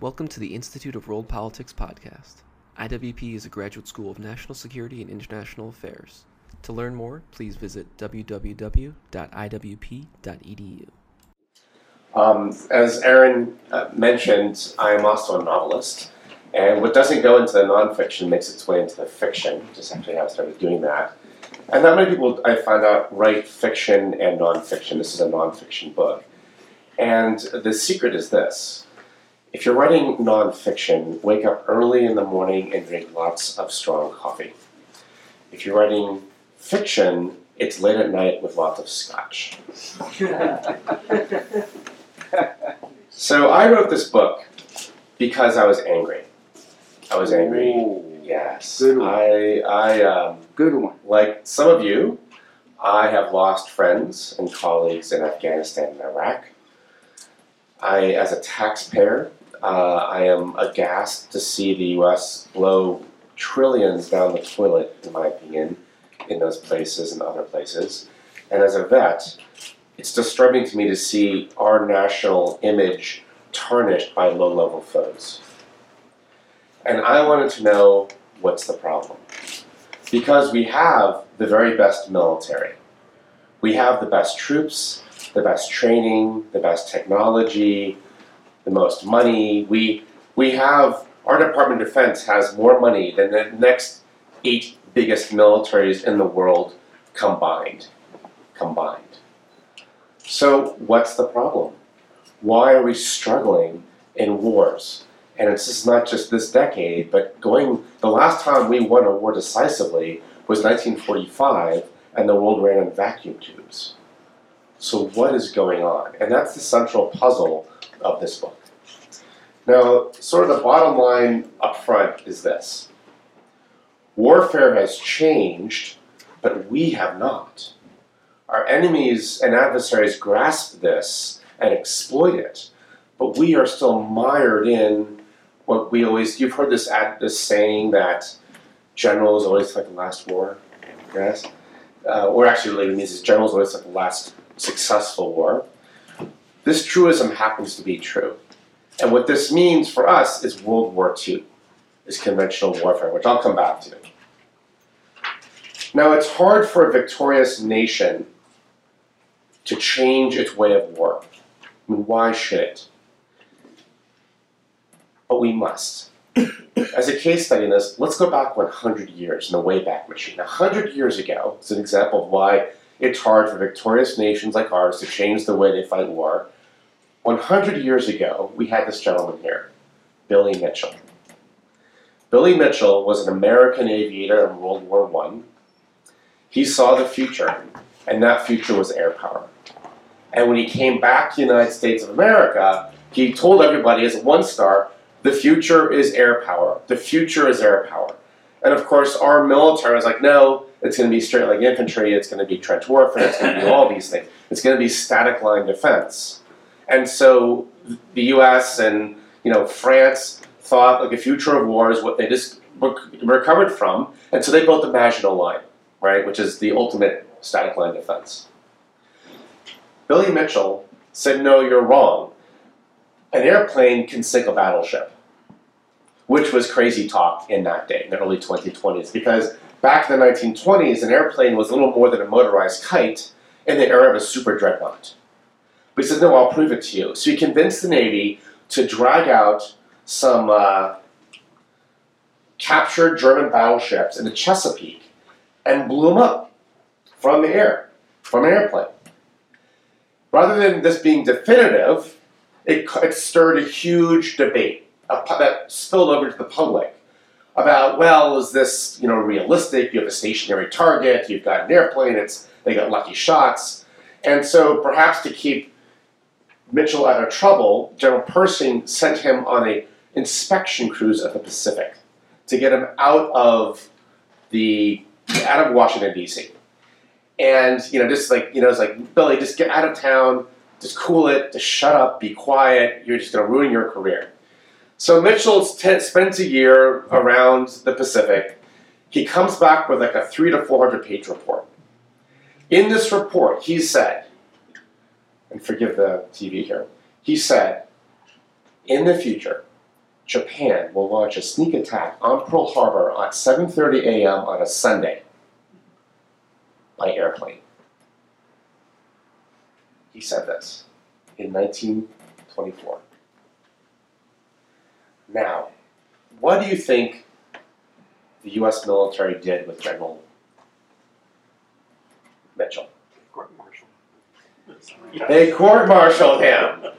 Welcome to the Institute of World Politics podcast. IWP is a graduate school of national security and international affairs. To learn more, please visit www.iwp.edu. Um, as Aaron uh, mentioned, I am also a novelist, and what doesn't go into the nonfiction makes its way into the fiction, is actually how I started doing that. And not many people I find out write fiction and nonfiction. This is a nonfiction book. And the secret is this if you're writing nonfiction, wake up early in the morning and drink lots of strong coffee. If you're writing fiction, it's late at night with lots of scotch. so I wrote this book because I was angry. I was angry. Ooh, Yes. Good one. I I um, good one. like some of you, I have lost friends and colleagues in Afghanistan and Iraq. I, as a taxpayer, uh, I am aghast to see the U.S. blow trillions down the toilet, in my opinion, in those places and other places. And as a vet, it's disturbing to me to see our national image tarnished by low-level foes. And I wanted to know what's the problem because we have the very best military. We have the best troops, the best training, the best technology, the most money. We we have our Department of Defense has more money than the next eight biggest militaries in the world combined. Combined. So what's the problem? Why are we struggling in wars? And it's just not just this decade, but going the last time we won a war decisively was 1945, and the world ran on vacuum tubes. So what is going on? And that's the central puzzle of this book. Now, sort of the bottom line up front is this. Warfare has changed, but we have not. Our enemies and adversaries grasp this and exploit it, but we are still mired in what we always you've heard this ad this saying that generals always fight the last war yes uh, or actually really means is generals always fight the last successful war this truism happens to be true and what this means for us is world war ii is conventional warfare which i'll come back to now it's hard for a victorious nation to change its way of war i mean why should it but we must. As a case study in this, let's go back 100 years in the Wayback Machine. 100 years ago is an example of why it's hard for victorious nations like ours to change the way they fight war. 100 years ago, we had this gentleman here, Billy Mitchell. Billy Mitchell was an American aviator in World War I. He saw the future, and that future was air power. And when he came back to the United States of America, he told everybody as a one star, the future is air power. The future is air power. And of course, our military was like, no, it's going to be straight line infantry, it's going to be trench warfare, it's going to be all these things. It's going to be static line defense. And so the US and you know France thought like the future of war is what they just rec- recovered from. And so they built the Maginot Line, right, which is the ultimate static line defense. Billy Mitchell said, no, you're wrong an airplane can sink a battleship, which was crazy talk in that day, in the early 2020s, because back in the 1920s, an airplane was little more than a motorized kite in the era of a super dreadnought. But he said, no, I'll prove it to you. So he convinced the Navy to drag out some uh, captured German battleships in the Chesapeake and blew them up from the air, from an airplane. Rather than this being definitive, it, it stirred a huge debate that spilled over to the public about well is this you know realistic you have a stationary target you've got an airplane it's they got lucky shots and so perhaps to keep mitchell out of trouble general pershing sent him on a inspection cruise of the pacific to get him out of the out of washington d.c and you know just like you know it's like billy just get out of town just cool it, just shut up, be quiet, you're just going to ruin your career. So Mitchell t- spends a year around the Pacific. He comes back with like a three to 400 page report. In this report, he said, and forgive the TV here, he said, in the future, Japan will launch a sneak attack on Pearl Harbor at 7:30 a.m. on a Sunday by airplane. He said this in 1924. Now, what do you think the U.S. military did with General Mitchell? Court martial. They court-martialed him.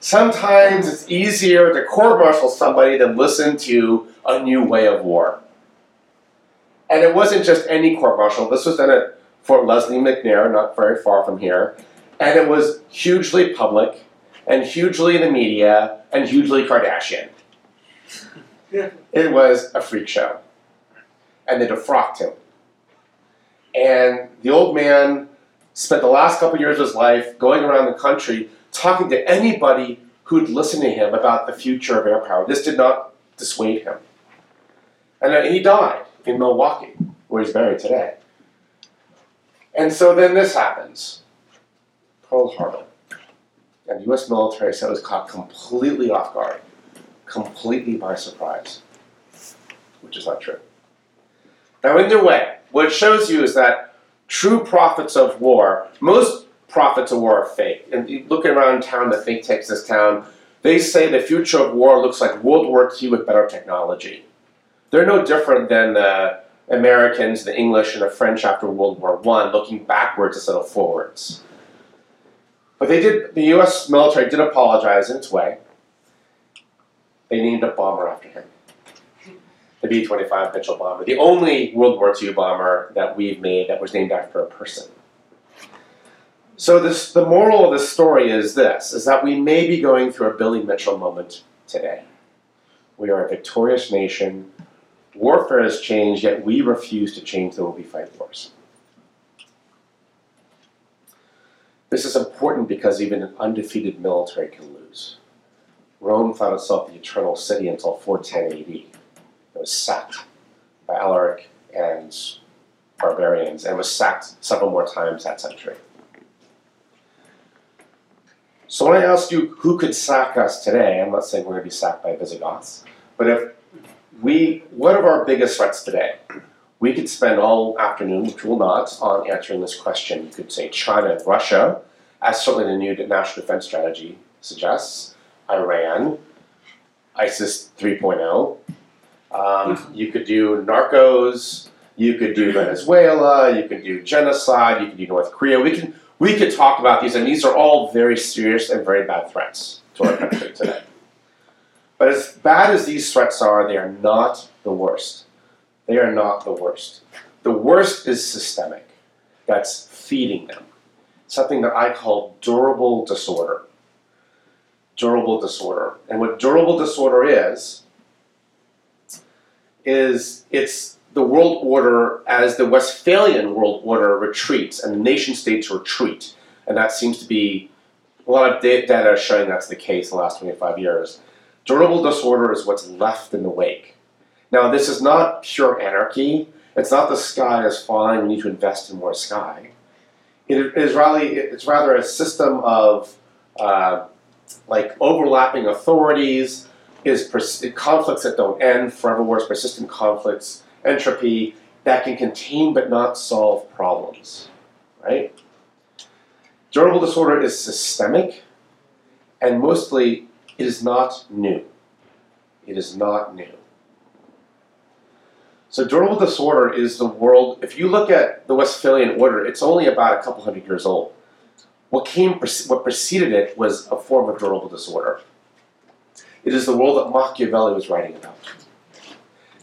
Sometimes it's easier to court-martial somebody than listen to a new way of war. And it wasn't just any court-martial. This was done at Fort Lesley McNair, not very far from here, and it was hugely public, and hugely in the media, and hugely Kardashian. It was a freak show, and they defrocked him. And the old man spent the last couple years of his life going around the country talking to anybody who'd listen to him about the future of air power. This did not dissuade him. And then he died in Milwaukee, where he's buried today. And so then this happens Pearl Harbor. And the US military said it was caught completely off guard, completely by surprise, which is not true. Now, in their way, what it shows you is that true prophets of war, most prophets of war are fake. And you look around town, the think tanks this town, they say the future of war looks like World War II with better technology. They're no different than the Americans, the English, and the French after World War I, looking backwards instead of forwards. But they did. The U.S. military did apologize in its way. They named a bomber after him, the B-25 Mitchell bomber, the only World War II bomber that we've made that was named after a person. So this, the moral of this story is this: is that we may be going through a Billy Mitchell moment today. We are a victorious nation. Warfare has changed, yet we refuse to change the way we fight wars. This is important because even an undefeated military can lose. Rome thought itself the eternal city until 410 AD. Was sacked by Alaric and barbarians and was sacked several more times that century. So when I ask you who could sack us today, I'm not saying we're going to be sacked by Visigoths, but if we, what are our biggest threats today? We could spend all afternoon, which we'll not, on answering this question. You could say China and Russia, as certainly the new national defense strategy suggests, Iran, ISIS 3.0. Um, you could do narcos, you could do Venezuela, you could do genocide, you could do North Korea. We can we could talk about these, and these are all very serious and very bad threats to our country today. But as bad as these threats are, they are not the worst. They are not the worst. The worst is systemic. That's feeding them. Something that I call durable disorder. Durable disorder. And what durable disorder is, is it's the world order as the Westphalian world order retreats and the nation states retreat. And that seems to be a lot of data showing that's the case in the last 25 years. Durable disorder is what's left in the wake. Now, this is not pure anarchy. It's not the sky is falling, we need to invest in more sky. It is rather, it's rather a system of uh, like overlapping authorities, is pers- conflicts that don't end, forever wars, persistent conflicts, entropy that can contain but not solve problems, right? Durable disorder is systemic, and mostly it is not new. It is not new. So durable disorder is the world. If you look at the Westphalian order, it's only about a couple hundred years old. What came, what preceded it, was a form of durable disorder. It is the world that Machiavelli was writing about.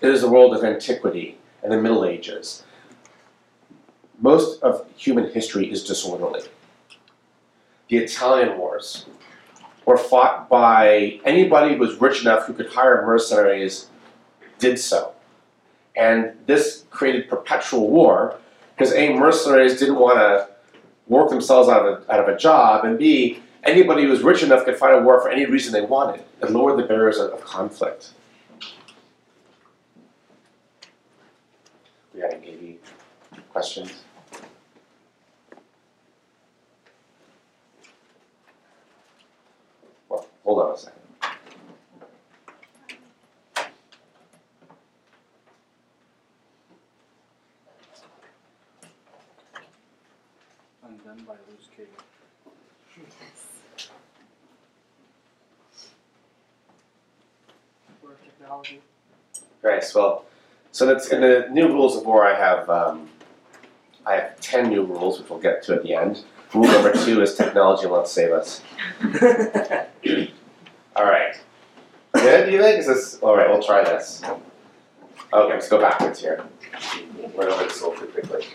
It is the world of antiquity and the Middle Ages. Most of human history is disorderly. The Italian Wars were fought by anybody who was rich enough who could hire mercenaries, did so. And this created perpetual war because A, mercenaries didn't want to work themselves out of, a, out of a job, and B, anybody who was rich enough could fight a war for any reason they wanted. It lowered the barriers of, of conflict. We had any questions? Well, hold on a second. Luce King. Of technology. Right. Well, so that's in the new rules of war. I have um, I have ten new rules, which we'll get to at the end. Rule number two is technology won't save us. All right. Good, do you think? Is this all right? We'll try this. Okay, let's go backwards here. Went over this a little too quickly.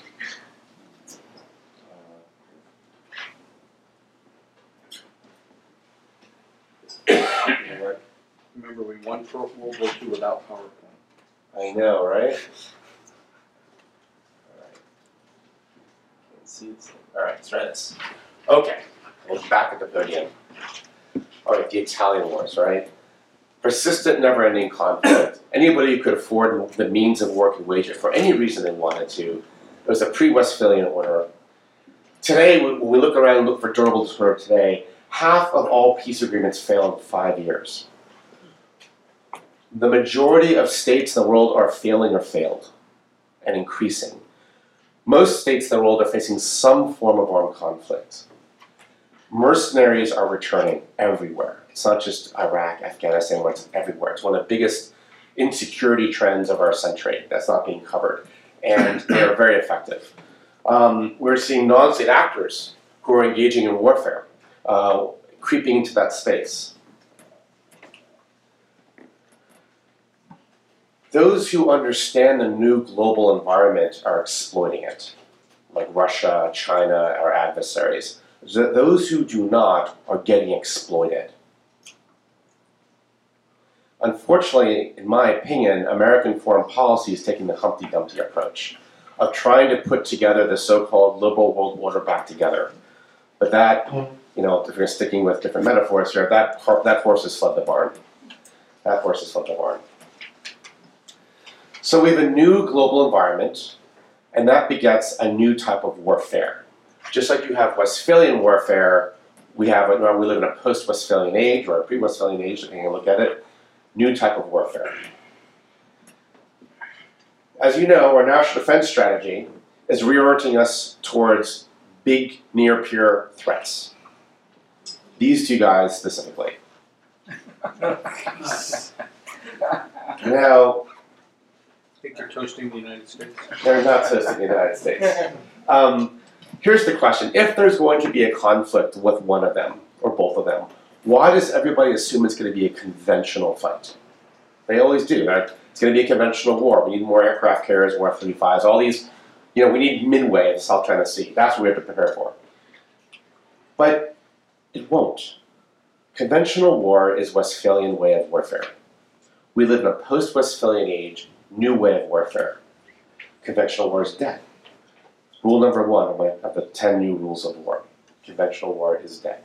You know what? Remember, we won World War II without PowerPoint. I know, right? Alright. Let's see. Alright, let's try this. Okay, we're back at the podium. Alright, the Italian Wars, right? Persistent, never ending conflict. Anybody who could afford the means of war could wage it for any reason they wanted to. It was a pre Westphalian order. Today, when we look around and look for durable disorder today, half of all peace agreements fail in five years the majority of states in the world are failing or failed and increasing. Most states in the world are facing some form of armed conflict. Mercenaries are returning everywhere. It's not just Iraq, Afghanistan, it's everywhere. It's one of the biggest insecurity trends of our century that's not being covered. And they are very effective. Um, we're seeing non state actors who are engaging in warfare, uh, creeping into that space. Those who understand the new global environment are exploiting it, like Russia, China, our adversaries. Those who do not are getting exploited. Unfortunately, in my opinion, American foreign policy is taking the Humpty Dumpty approach of trying to put together the so called liberal world order back together. But that, you know, if you're sticking with different metaphors here, that, that horse has fled the barn. That horse has fled the barn. So we have a new global environment, and that begets a new type of warfare. Just like you have Westphalian warfare, we have a, we live in a post-Westphalian age or a pre-Westphalian age, depending on you look at it. New type of warfare. As you know, our national defense strategy is reorienting us towards big, near-peer threats. These two guys specifically. Now, think they're toasting the United States. They're not supposed to be in the United States. Um, here's the question: If there's going to be a conflict with one of them or both of them, why does everybody assume it's going to be a conventional fight? They always do. Right? It's going to be a conventional war. We need more aircraft carriers, more F-35s, all these. You know, we need Midway in the South China Sea. That's what we have to prepare for. But it won't. Conventional war is Westphalian way of warfare. We live in a post-Westphalian age, new way of warfare. Conventional war is dead. Rule number one of, my, of the 10 new rules of war conventional war is dead.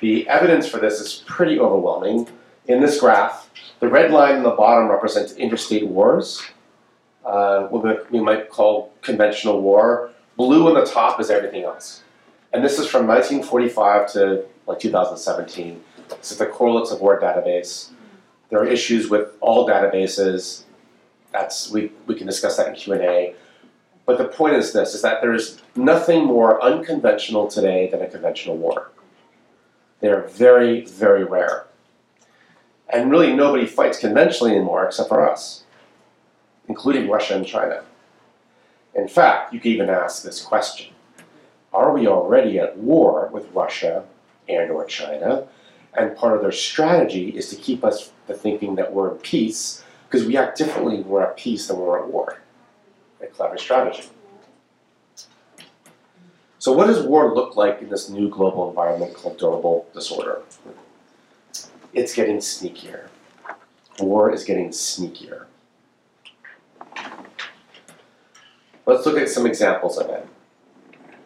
The evidence for this is pretty overwhelming. In this graph, the red line in the bottom represents interstate wars, uh, what we might call conventional war. Blue on the top is everything else. And this is from 1945 to like 2017. This is the Correlates of War database. There are issues with all databases. That's we, we can discuss that in Q&A. But the point is this, is that there's nothing more unconventional today than a conventional war. They are very, very rare. And really nobody fights conventionally anymore except for us, including Russia and China. In fact, you could even ask this question. Are we already at war with Russia and or China? And part of their strategy is to keep us the thinking that we're in peace, because we act differently when we're at peace than when we're at war. A clever strategy. So, what does war look like in this new global environment called durable disorder? It's getting sneakier. War is getting sneakier. Let's look at some examples of it.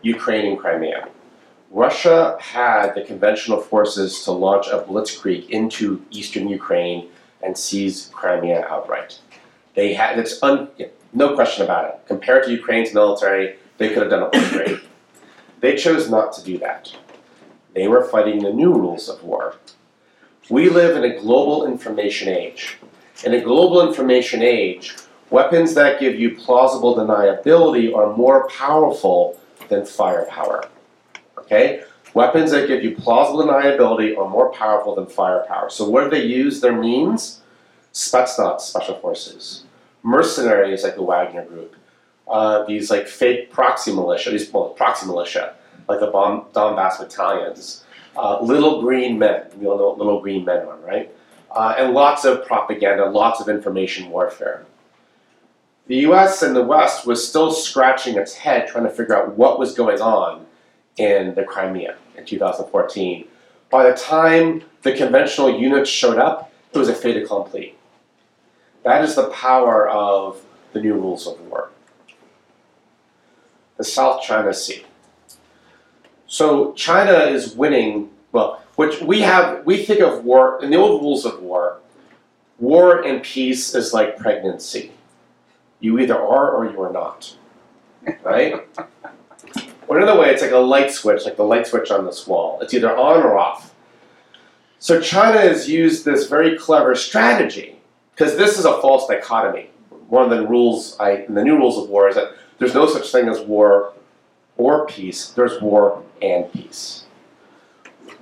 Ukraine and Crimea. Russia had the conventional forces to launch a blitzkrieg into eastern Ukraine and seize Crimea outright. They had it's un, no question about it. Compared to Ukraine's military, they could have done it great. They chose not to do that. They were fighting the new rules of war. We live in a global information age. In a global information age, weapons that give you plausible deniability are more powerful than firepower. Okay? Weapons that give you plausible deniability are more powerful than firepower. So, what do they use their means? Spetsnaz, special forces, mercenaries like the Wagner Group, uh, these like fake proxy militia, these well, proxy militia, like the Bon- Donbass battalions, uh, little green men, you all know what little green men are, right? Uh, and lots of propaganda, lots of information warfare. The US and the West was still scratching its head trying to figure out what was going on in the Crimea in 2014. By the time the conventional units showed up, it was a fait accompli. That is the power of the new rules of war. The South China Sea. So China is winning, well, which we have, we think of war, in the old rules of war, war and peace is like pregnancy. You either are or you are not. Right? or another way, it's like a light switch, like the light switch on this wall. It's either on or off. So China has used this very clever strategy, because this is a false dichotomy. One of the rules I, in the new rules of war is that there's no such thing as war or peace, there's war and peace.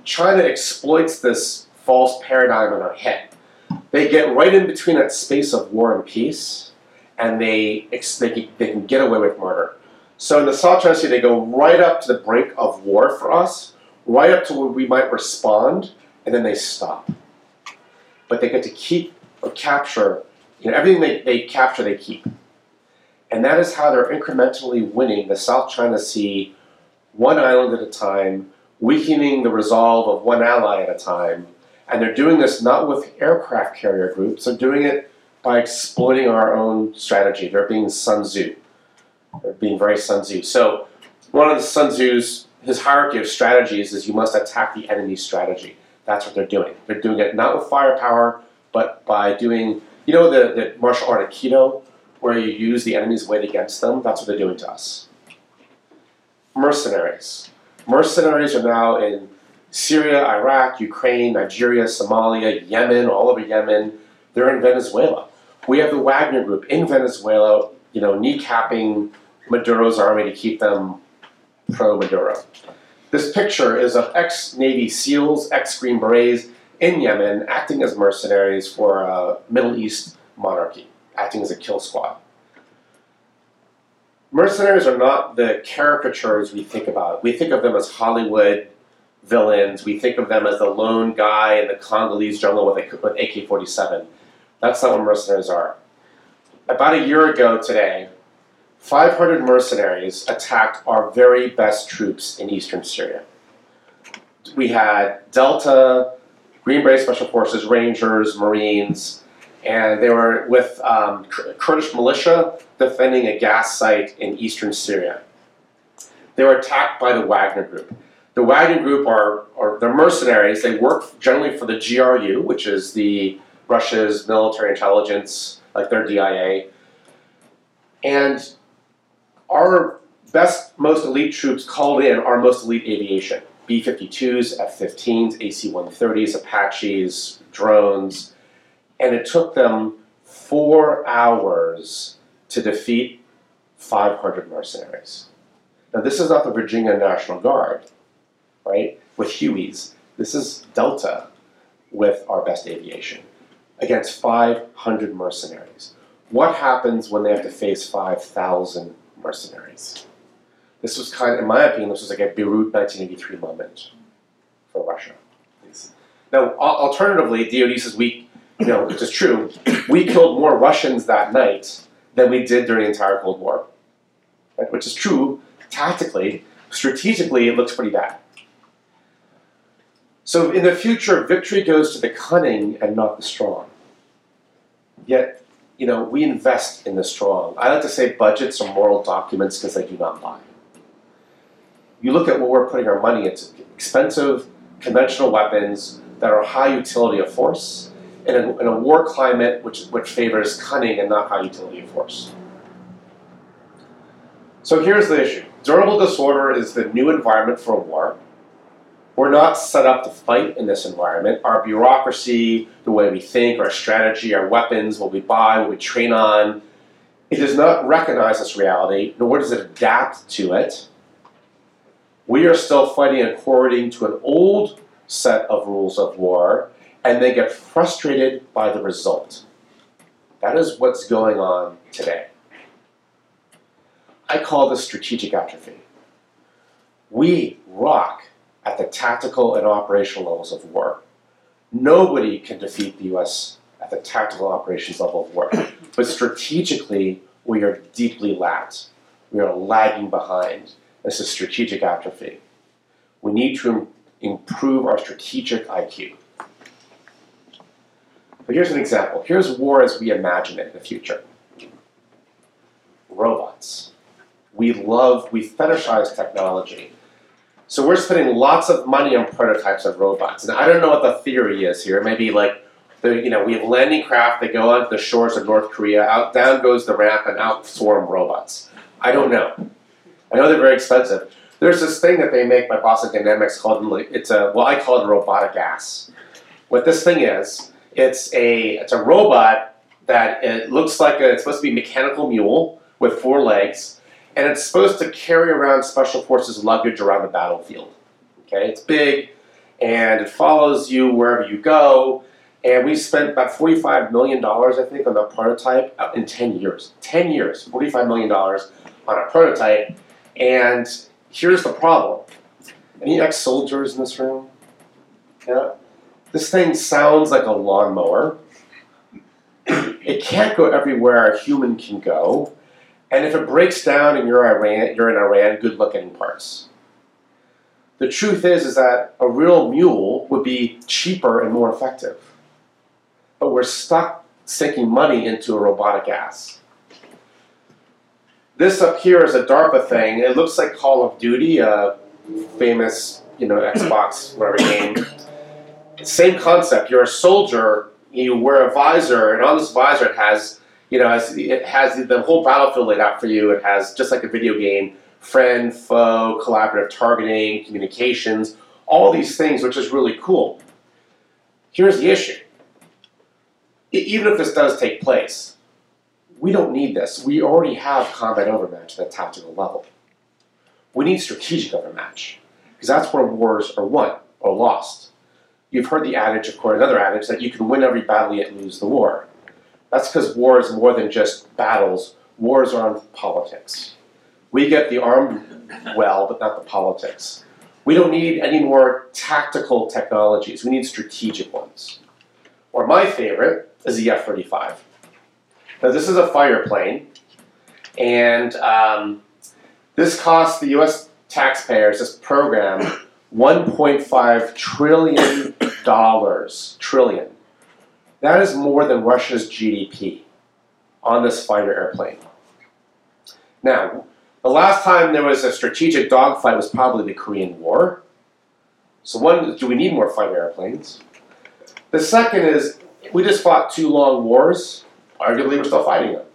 China exploits this false paradigm in our head. They get right in between that space of war and peace, and they, they, they can get away with murder. So in the South China Sea, they go right up to the brink of war for us, right up to where we might respond, and then they stop. But they get to keep or capture, you know, everything they, they capture, they keep. And that is how they're incrementally winning the South China Sea one island at a time, weakening the resolve of one ally at a time. And they're doing this not with aircraft carrier groups, they're doing it by exploiting our own strategy. They're being Sun Tzu. Being very Sun Tzu. So, one of the Sun Tzu's his hierarchy of strategies is you must attack the enemy's strategy. That's what they're doing. They're doing it not with firepower, but by doing, you know, the, the martial art Aikido, where you use the enemy's weight against them. That's what they're doing to us. Mercenaries. Mercenaries are now in Syria, Iraq, Ukraine, Nigeria, Somalia, Yemen, all over Yemen. They're in Venezuela. We have the Wagner Group in Venezuela, you know, kneecapping Maduro's army to keep them pro Maduro. This picture is of ex Navy SEALs, ex Green Berets in Yemen acting as mercenaries for a Middle East monarchy, acting as a kill squad. Mercenaries are not the caricatures we think about. We think of them as Hollywood villains. We think of them as the lone guy in the Congolese jungle with, a, AK 47. That's not what mercenaries are. About a year ago today, 500 mercenaries attacked our very best troops in eastern Syria. We had Delta, Green Beret Special Forces, Rangers, Marines, and they were with um, Kurdish militia defending a gas site in eastern Syria. They were attacked by the Wagner Group. The Wagner Group are, are they're mercenaries. They work generally for the GRU, which is the Russia's military intelligence, like their DIA. And our best, most elite troops called in our most elite aviation B 52s, F 15s, AC 130s, Apaches, drones. And it took them four hours to defeat 500 mercenaries. Now, this is not the Virginia National Guard, right, with Hueys. This is Delta with our best aviation against 500 mercenaries. What happens when they have to face 5,000 mercenaries? This was kind of, in my opinion, this was like a Beirut 1983 moment for Russia. Now, alternatively, DoD says we, you know, which is true, we killed more Russians that night than we did during the entire Cold War, right? which is true tactically. Strategically, it looks pretty bad. So in the future, victory goes to the cunning and not the strong. Yet, you know, we invest in the strong. I like to say budgets are moral documents because they do not lie. You look at what we're putting our money into expensive conventional weapons that are high utility of force in a, in a war climate which, which favors cunning and not high utility of force. So here's the issue durable disorder is the new environment for war. We're not set up to fight in this environment. Our bureaucracy, the way we think, our strategy, our weapons, what we buy, what we train on, it does not recognize this reality, nor does it adapt to it. We are still fighting according to an old set of rules of war and they get frustrated by the result. That is what's going on today. I call this strategic atrophy. We rock at the tactical and operational levels of war. Nobody can defeat the US at the tactical operations level of war. But strategically, we are deeply lagged. We are lagging behind. This is strategic atrophy. We need to improve our strategic IQ. But here's an example. Here's war as we imagine it in the future. Robots. We love, we fetishize technology. So we're spending lots of money on prototypes of robots. And I don't know what the theory is here. Maybe like the, you know, we have landing craft that go onto the shores of North Korea, out down goes the ramp and out swarm robots. I don't know. I know they're very expensive. There's this thing that they make by Boston Dynamics called it's a well I call it a robotic ass. What this thing is, it's a it's a robot that it looks like a, it's supposed to be a mechanical mule with four legs, and it's supposed to carry around special forces luggage around the battlefield. Okay, it's big, and it follows you wherever you go. And we spent about $45 million, I think, on the prototype uh, in 10 years. 10 years, $45 million on a prototype. And here's the problem. Any ex-soldiers in this room? Yeah. This thing sounds like a lawnmower. It can't go everywhere a human can go. And if it breaks down and you're Iran, you're in Iran, good luck getting parts. The truth is, is that a real mule would be cheaper and more effective but we're stuck sinking money into a robotic ass. This up here is a DARPA thing. It looks like Call of Duty, a famous, you know, Xbox whatever game. Same concept. You're a soldier. You wear a visor, and on this visor it has, you know, it has the whole battlefield laid out for you. It has just like a video game: friend, foe, collaborative targeting, communications, all these things, which is really cool. Here's the issue even if this does take place, we don't need this. We already have combat overmatch at a tactical level. We need strategic overmatch, because that's where wars are won or lost. You've heard the adage, of course, another adage, that you can win every battle yet lose the war. That's because war is more than just battles. Wars are on politics. We get the armed well, but not the politics. We don't need any more tactical technologies. We need strategic ones. Or my favorite, is the F-35. Now this is a fighter plane, and um, this cost the U.S. taxpayers, this program, 1.5 trillion dollars. Trillion. That is more than Russia's GDP on this fighter airplane. Now, the last time there was a strategic dogfight was probably the Korean War. So one, do we need more fighter airplanes? The second is we just fought two long wars. Arguably, we're still fighting them.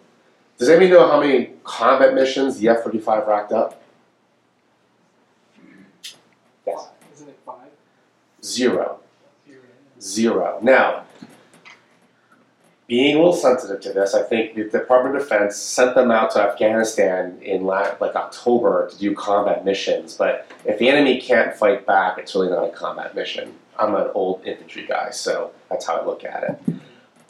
Does anybody know how many combat missions the F 35 racked up? Yes. Isn't it five? Zero. Zero. Now, being a little sensitive to this, I think the Department of Defense sent them out to Afghanistan in like October to do combat missions. But if the enemy can't fight back, it's really not a combat mission. I'm an old infantry guy, so that's how I look at it.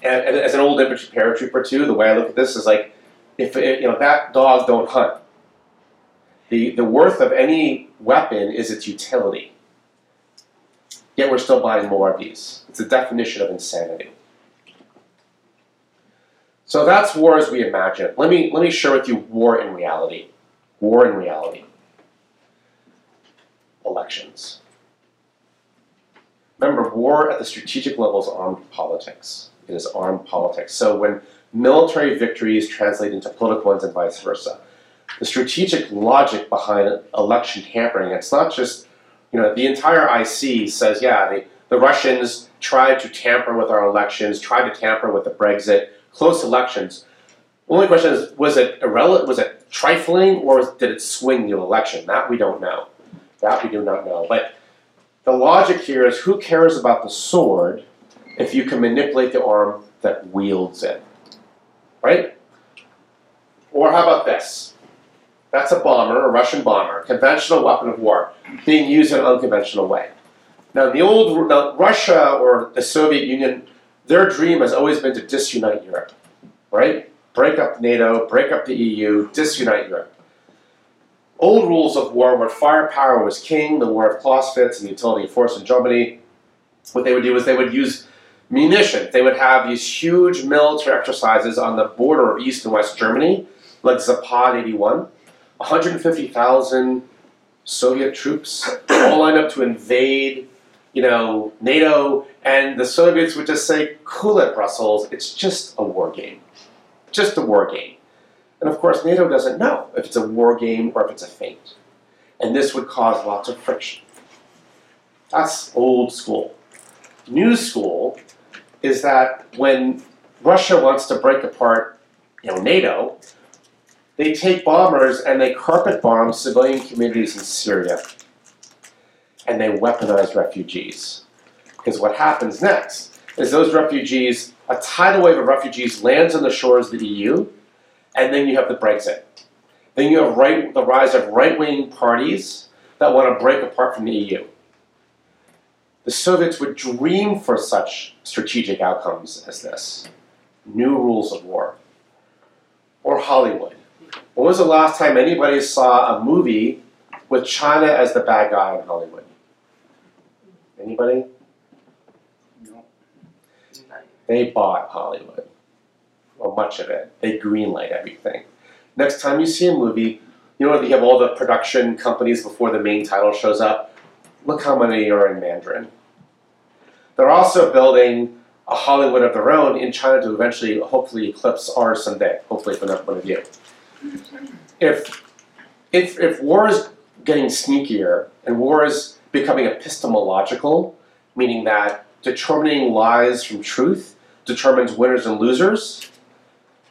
And, as an old infantry paratrooper too, the way I look at this is like, if you know that dog don't hunt. The the worth of any weapon is its utility. Yet we're still buying more of these. It's a definition of insanity. So that's war as we imagine. Let me let me share with you war in reality. War in reality. Elections. Remember, war at the strategic level is armed politics. It is armed politics. So when military victories translate into political ones and vice versa, the strategic logic behind election tampering, it's not just, you know, the entire IC says, yeah, the, the Russians tried to tamper with our elections, tried to tamper with the Brexit, close elections. The only question is, was it irrelevant, was it trifling, or did it swing the election? That we don't know. That we do not know. But the logic here is who cares about the sword if you can manipulate the arm that wields it? Right? Or how about this? That's a bomber, a Russian bomber, conventional weapon of war, being used in an unconventional way. Now, the old now, Russia or the Soviet Union, their dream has always been to disunite Europe, right? Break up NATO, break up the EU, disunite Europe. Old rules of war, where firepower was king, the War of Clausewitz and the utility of force in Germany, what they would do is they would use munitions. They would have these huge military exercises on the border of East and West Germany, like Zapad 81. 150,000 Soviet troops all lined up to invade, you know, NATO, and the Soviets would just say, "Cool it, Brussels. It's just a war game, just a war game." And of course, NATO doesn't know if it's a war game or if it's a feint, and this would cause lots of friction. That's old school. New school is that when Russia wants to break apart, you know, NATO, they take bombers and they carpet bomb civilian communities in Syria. And they weaponize refugees. Because what happens next is those refugees, a tidal wave of refugees lands on the shores of the EU, and then you have the Brexit. Then you have right, the rise of right wing parties that want to break apart from the EU. The Soviets would dream for such strategic outcomes as this new rules of war. Or Hollywood. When was the last time anybody saw a movie with China as the bad guy in Hollywood? Anybody? No. They bought Hollywood, or much of it. They greenlight everything. Next time you see a movie, you know you have all the production companies before the main title shows up. Look how many are in Mandarin. They're also building a Hollywood of their own in China to eventually, hopefully, eclipse ours someday. Hopefully, from that point of view. If if if war is getting sneakier and war is becoming epistemological, meaning that determining lies from truth determines winners and losers,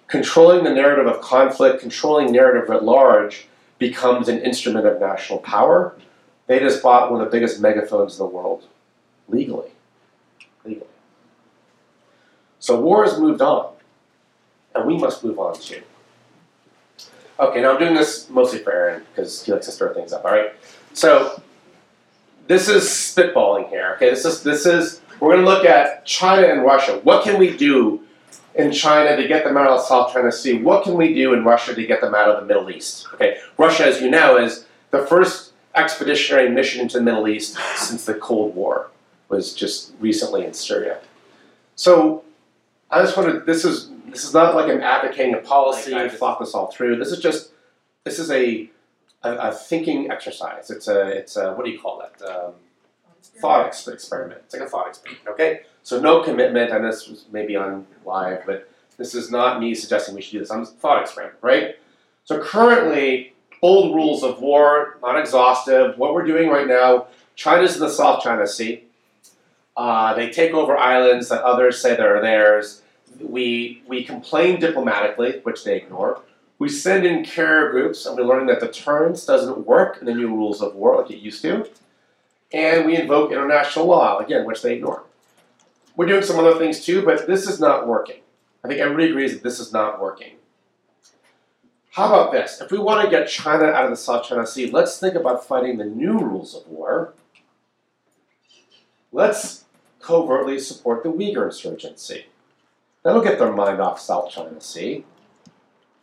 controlling the narrative of conflict, controlling narrative at large becomes an instrument of national power. They just bought one of the biggest megaphones in the world, legally. Legally. So war has moved on, and we must move on too. Okay, now I'm doing this mostly for Aaron because he likes to stir things up. All right, so this is spitballing here. Okay, this is this is we're going to look at China and Russia. What can we do in China to get them out of the South China Sea? What can we do in Russia to get them out of the Middle East? Okay, Russia, as you know, is the first expeditionary mission into the Middle East since the Cold War was just recently in Syria. So I just wanted this is this is not like I'm advocating a policy Like just- thought this all through. This is just this is a a, a thinking exercise. It's a it's a what do you call that? Um, thought ex- experiment. It's like a thought experiment. Okay, so no commitment, and this was maybe on live, but this is not me suggesting we should do this. I'm thought experiment, right? So currently, old rules of war, not exhaustive. What we're doing right now, China's in the South China Sea. Uh, they take over islands that others say that are theirs. We we complain diplomatically, which they ignore. We send in carrier groups, and we're learning that deterrence doesn't work in the new rules of war like it used to. And we invoke international law, again, which they ignore. We're doing some other things too, but this is not working. I think everybody agrees that this is not working. How about this? If we want to get China out of the South China Sea, let's think about fighting the new rules of war. Let's covertly support the Uyghur insurgency. That'll get their mind off South China Sea.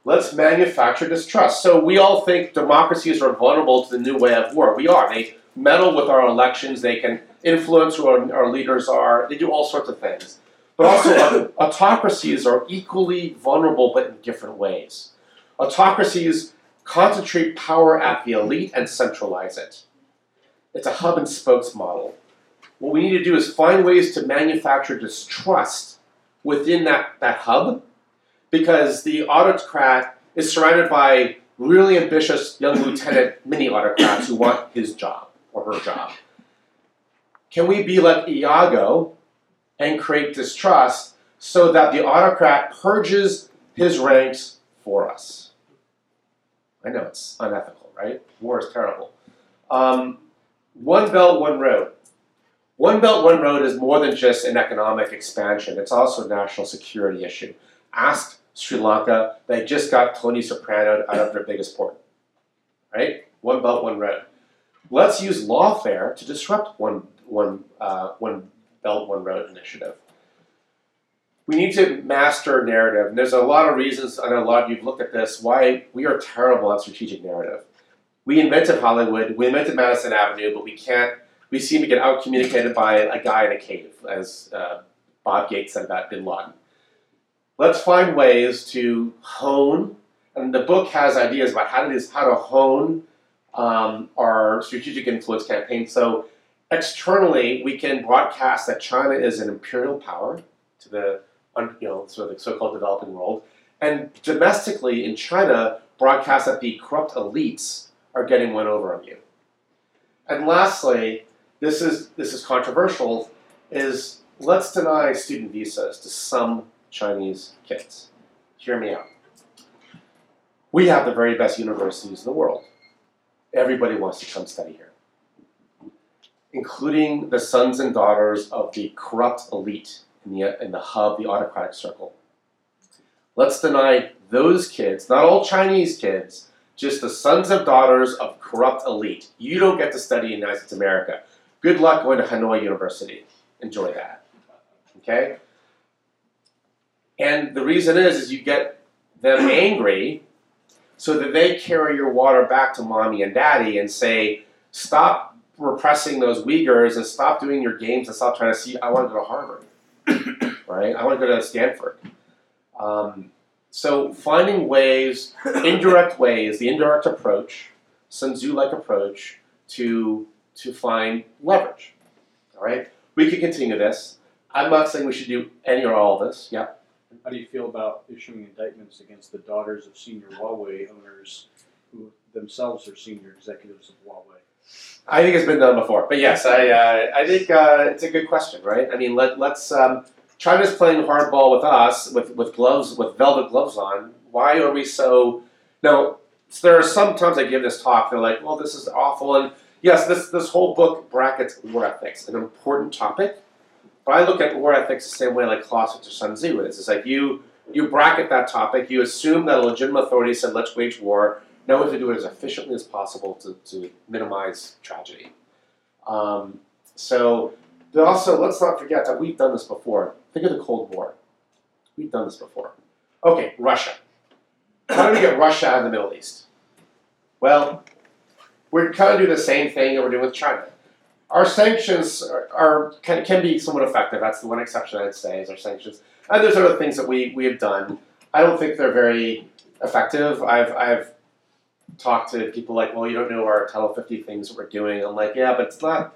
Let's manufacture distrust. So we all think democracies are vulnerable to the new way of war. We are. They meddle with our elections. They can influence who our, our leaders are. They do all sorts of things. But also, autocracies are equally vulnerable, but in different ways. Autocracies concentrate power at the elite and centralize it. It's a hub and spokes model. What we need to do is find ways to manufacture distrust within that, that hub because the autocrat is surrounded by really ambitious young lieutenant mini autocrats who want his job or her job. Can we be like Iago and create distrust so that the autocrat purges his ranks for us? I know it's unethical, right? War is terrible. Um, one belt, one road. One belt, one road is more than just an economic expansion, it's also a national security issue. Ask Sri Lanka, they just got Tony Soprano out of their biggest port. right? One belt, one road. Let's use lawfare to disrupt one, one, uh, one belt, one road initiative. We need to master narrative, and there's a lot of reasons. Know a lot of you've looked at this. Why we are terrible at strategic narrative. We invented Hollywood, we invented Madison Avenue, but we can't. We seem to get out communicated by a guy in a cave, as uh, Bob Gates said about Bin Laden. Let's find ways to hone, and the book has ideas about how to do how to hone um, our strategic influence campaign. So externally, we can broadcast that China is an imperial power to the you know sort of the so-called developing world, and domestically in China, broadcast that the corrupt elites are getting one over on you. And lastly, this is this is controversial. Is let's deny student visas to some Chinese kids. Hear me out. We have the very best universities in the world. Everybody wants to come study here, including the sons and daughters of the corrupt elite in the, in the hub, the autocratic circle. Let's deny those kids, not all Chinese kids, just the sons and daughters of corrupt elite. You don't get to study in United States America. Good luck going to Hanoi University. Enjoy that. Okay? And the reason is, is you get them angry so that they carry your water back to mommy and daddy and say, stop repressing those Uyghurs and stop doing your games and stop trying to see, I want to go to Harvard, right? I want to go to Stanford. Um, so finding ways, indirect ways, the indirect approach, Sun Tzu-like approach to to find leverage. All right, we could continue this. I'm not saying we should do any or all of this. Yeah. How do you feel about issuing indictments against the daughters of senior Huawei owners who themselves are senior executives of Huawei? I think it's been done before, but yes, I, uh, I think uh, it's a good question, right? I mean, let, let's. Um, China's playing hardball with us, with, with gloves, with velvet gloves on. Why are we so? Now, there are sometimes I give this talk. They're like, "Well, this is awful," and yes, this this whole book brackets war ethics, an important topic. But I look at war ethics the same way like Clausewitz or Sun Tzu is. It's like you you bracket that topic, you assume that a legitimate authority said, "Let's wage war." Know how to do it as efficiently as possible to, to minimize tragedy. Um, so, but also, let's not forget that we've done this before. Think of the Cold War. We've done this before. Okay, Russia. How do we get Russia out of the Middle East? Well, we're kind of doing the same thing that we're doing with China. Our sanctions are, are can, can be somewhat effective. That's the one exception I'd say is our sanctions. And there's other things that we, we have done. I don't think they're very effective. I've, I've talked to people like, well, you don't know our Title 50 things that we're doing. I'm like, yeah, but it's not.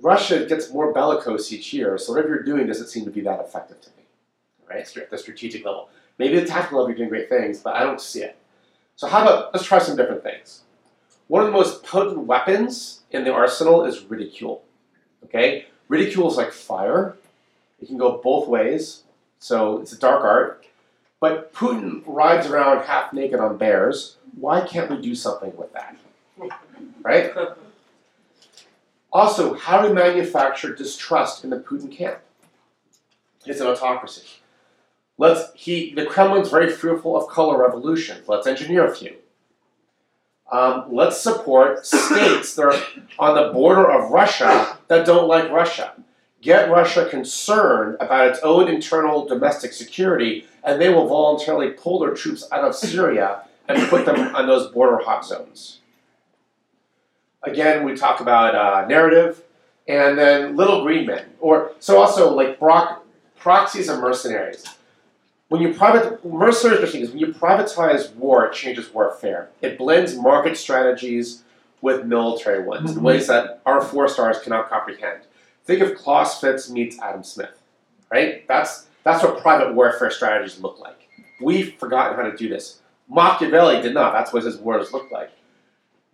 Russia gets more bellicose each year, so whatever you're doing doesn't seem to be that effective to me, right? At the strategic level. Maybe the tactical level you're doing great things, but I don't see it. So how about, let's try some different things. One of the most potent weapons in the arsenal is ridicule, okay? Ridicule is like fire. It can go both ways, so it's a dark art. But Putin rides around half naked on bears. Why can't we do something with that? Right? Also, how do we manufacture distrust in the Putin camp? It's an autocracy. Let's he the Kremlin's very fearful of color revolutions. Let's engineer a few. Um, let's support states that are on the border of Russia that don't like Russia. Get Russia concerned about its own internal domestic security, and they will voluntarily pull their troops out of Syria and put them on those border hot zones. Again, we talk about uh, narrative, and then little green men, or so also like proxies and mercenaries. When you private mercenaries is when you privatize war, it changes warfare. It blends market strategies with military ones in mm-hmm. ways that our four stars cannot comprehend. Think of Clausewitz meets Adam Smith, right? That's that's what private warfare strategies look like. We've forgotten how to do this. Machiavelli did not. That's what his wars looked like.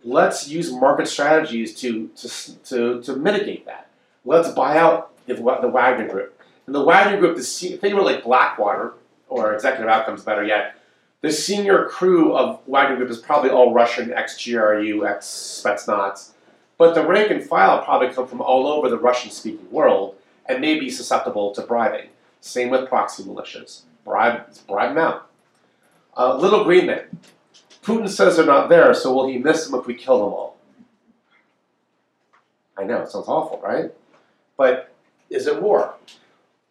Let's use market strategies to, to, to, to mitigate that. Let's buy out the, the Wagner Group. And the Wagner Group, the, think of it like Blackwater, or Executive Outcomes, better yet. The senior crew of Wagner Group is probably all Russian, ex-GRU, ex-Spetsnaz. But the rank and file probably come from all over the Russian-speaking world and may be susceptible to bribing. Same with proxy militias. Bribe, bribe them out. Uh, little green men. Putin says they're not there, so will he miss them if we kill them all? I know, it sounds awful, right? But is it war?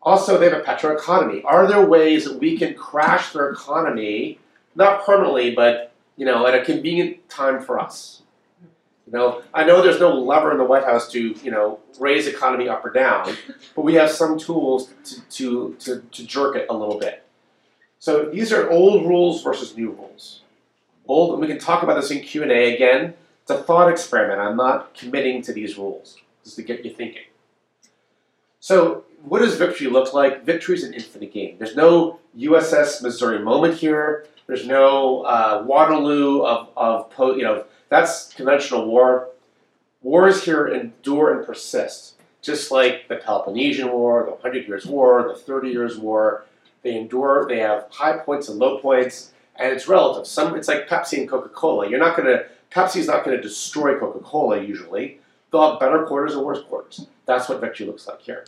Also, they have a petro economy. Are there ways that we can crash their economy, not permanently, but you know, at a convenient time for us? You know, I know there's no lever in the White House to, you know, raise economy up or down, but we have some tools to, to, to, to jerk it a little bit. So these are old rules versus new rules. Old, and we can talk about this in Q and A again. It's a thought experiment. I'm not committing to these rules, just to get you thinking. So, what does victory look like? Victory is an infinite game. There's no USS Missouri moment here. There's no uh, Waterloo of, of po- you know that's conventional war. Wars here endure and persist, just like the Peloponnesian War, the Hundred Years' War, the Thirty Years' War. They endure. They have high points and low points, and it's relative. Some it's like Pepsi and Coca Cola. You're not going to Pepsi's not going to destroy Coca Cola usually. They'll have better quarters and worse quarters. That's what victory looks like here.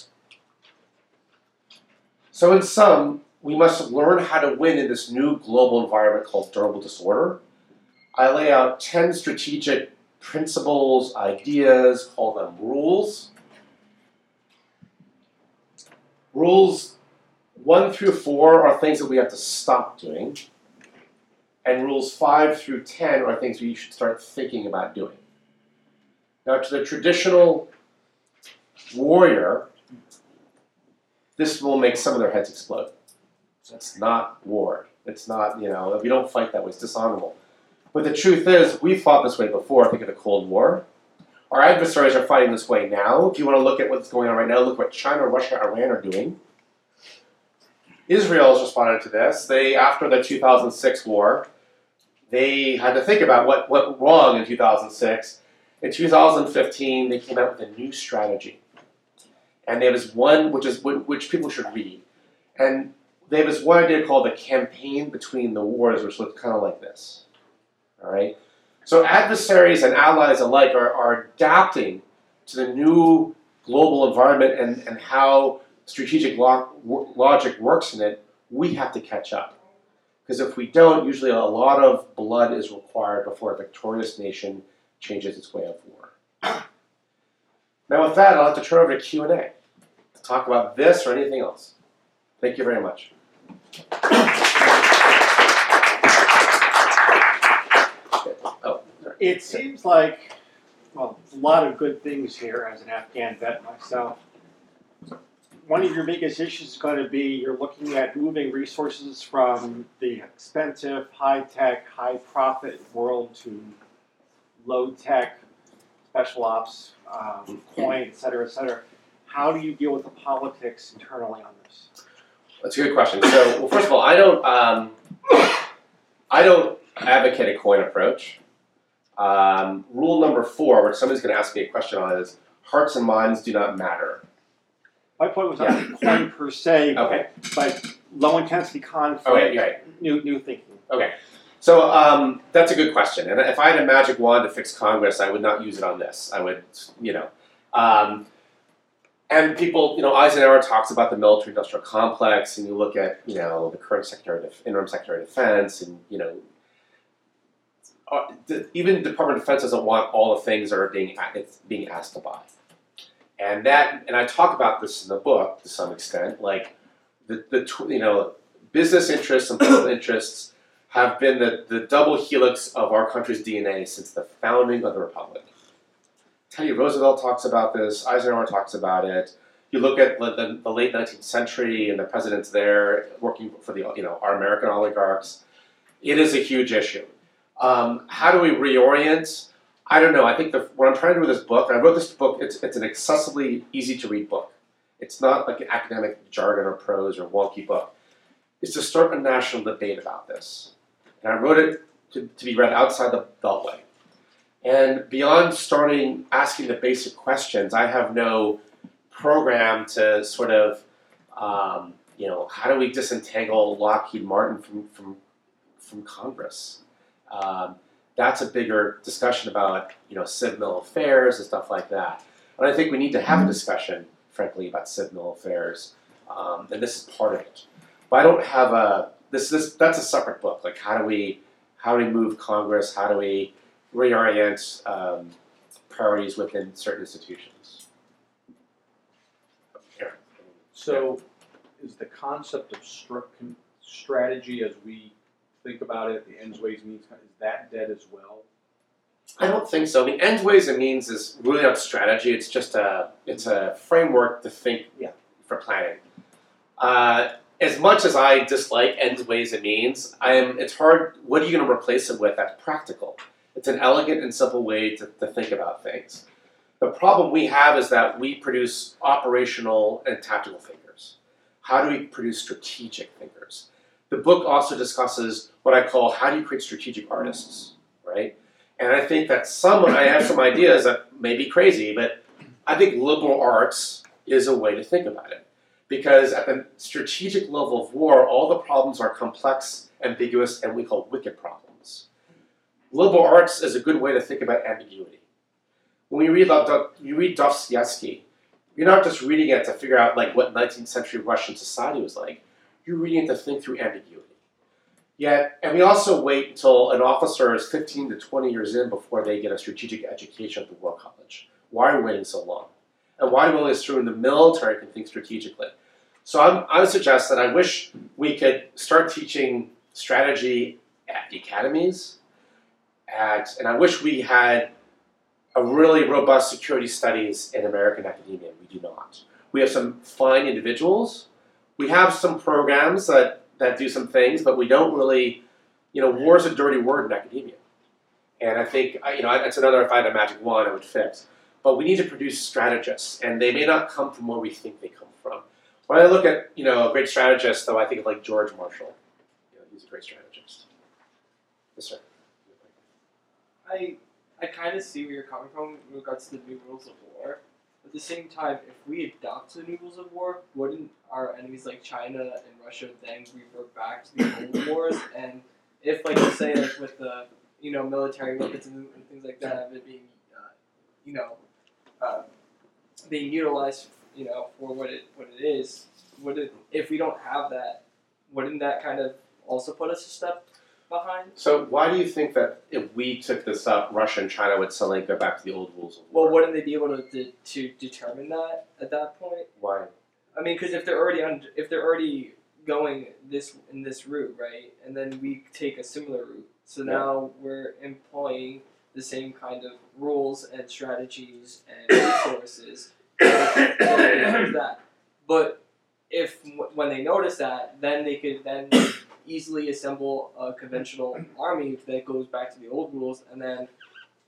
So, in sum, we must learn how to win in this new global environment called durable disorder. I lay out 10 strategic principles, ideas, call them rules. Rules 1 through 4 are things that we have to stop doing, and rules 5 through 10 are things we should start thinking about doing. Now, to the traditional warrior, this will make some of their heads explode. It's not war. It's not, you know, we don't fight that way. It's dishonorable. But the truth is, we fought this way before. Think of the Cold War. Our adversaries are fighting this way now. If you want to look at what's going on right now, look what China, Russia, Iran are doing. Israel has responded to this. They, after the 2006 war, they had to think about what went wrong in 2006. In 2015, they came out with a new strategy, and there was one which is which people should read, and there was one idea called the campaign between the wars, which looked kind of like this. All right. So adversaries and allies alike are, are adapting to the new global environment and, and how strategic lo- logic works in it. We have to catch up. Because if we don't, usually a lot of blood is required before a victorious nation changes its way of war. Now with that, I'll have to turn over to Q&A to talk about this or anything else. Thank you very much. Oh. It seems like, well, a lot of good things here as an Afghan vet myself. One of your biggest issues is going to be you're looking at moving resources from the expensive, high tech, high profit world to low tech, special ops, um, coin, et cetera, et cetera. How do you deal with the politics internally on this? That's a good question. So, well, first of all, I don't, um, I don't advocate a coin approach. Um, rule number four, which somebody's going to ask me a question on, is hearts and minds do not matter. My point was not coin per se, Okay. but low intensity conflict, Okay. Right. new new thinking. Okay. So um, that's a good question. And if I had a magic wand to fix Congress, I would not use it on this. I would, you know. Um, and people, you know, Eisenhower talks about the military-industrial complex, and you look at, you know, the current secretary, of, interim secretary of defense, and you know, uh, the, even Department of Defense doesn't want all the things that are being it's being asked to buy. And that, and I talk about this in the book to some extent, like the, the you know, business interests and political interests have been the, the double helix of our country's DNA since the founding of the republic. Teddy Roosevelt talks about this. Eisenhower talks about it. You look at the, the, late 19th century and the presidents there working for the you know our American oligarchs. It is a huge issue. Um, how do we reorient? I don't know. I think the, what I'm trying to do with this book, I wrote this book. It's it's an accessibly easy to read book. It's not like an academic jargon or prose or wonky book. It's to start a national debate about this. And I wrote it to, to be read outside the Beltway. And beyond starting asking the basic questions, I have no program to sort of, um, you know, how do we disentangle Lockheed Martin from, from, from Congress? Um, that's a bigger discussion about, you know, civil affairs and stuff like that. And I think we need to have a discussion, frankly, about civil affairs. Um, and this is part of it. But I don't have a, this, this, that's a separate book. Like, how do we How do we move Congress? How do we reorient um, priorities within certain institutions? Aaron. So, is the concept of strategy as we think about it, the ends, ways, means, is that dead as well? I don't think so. I mean, ends, ways, and means is really not strategy. It's just a it's a framework to think Yeah. for planning. Uh, as much as I dislike ends, ways, and means, I am. It's hard. What are you going to replace it with? That's practical. It's an elegant and simple way to, to think about things. The problem we have is that we produce operational and tactical thinkers. How do we produce strategic thinkers? The book also discusses what I call how do you create strategic artists, right? And I think that some, I have some ideas that may be crazy, but I think liberal arts is a way to think about it. Because at the strategic level of war, all the problems are complex, ambiguous, and we call wicked problems. Liberal arts is a good way to think about ambiguity. When you read, Do- you read Dostoevsky, you're not just reading it to figure out like what 19th century Russian society was like. You're reading it to think through ambiguity. Yet, and we also wait until an officer is 15 to 20 years in before they get a strategic education at the War College. Why are we waiting so long? And why do we only assume the military can think strategically? So I'm, I would suggest that I wish we could start teaching strategy at the academies, at, and I wish we had a really robust security studies in American academia. We do not. We have some fine individuals. We have some programs that that do some things, but we don't really, you know, war is a dirty word in academia. And I think, you know, that's another, if I had a magic wand, I would fix. But we need to produce strategists, and they may not come from where we think they come from. When I look at, you know, a great strategist, though, I think of like George Marshall. You know, he's a great strategist. Yes, sir. I I kind of see where you're coming from in regards to the new rules of war. At the same time, if we adopt the new rules of war, wouldn't our enemies like China and Russia then revert back to the old wars? And if, like you say, like with the you know military weapons and, and things like that, it being uh, you know uh, being utilized, you know, for what it what it is, would it if we don't have that, wouldn't that kind of also put us a step behind? So why do you think that if we took this up, Russia and China would suddenly go back to the old rules of war? Well, wouldn't they be able to, to, to determine that at that point? Why? I mean, because if they're already on, if they're already going this in this route, right, and then we take a similar route, so Yeah. now we're employing the same kind of rules and strategies and resources. and they notice that, but if when they notice that, then they could then easily assemble a conventional army that goes back to the old rules, and then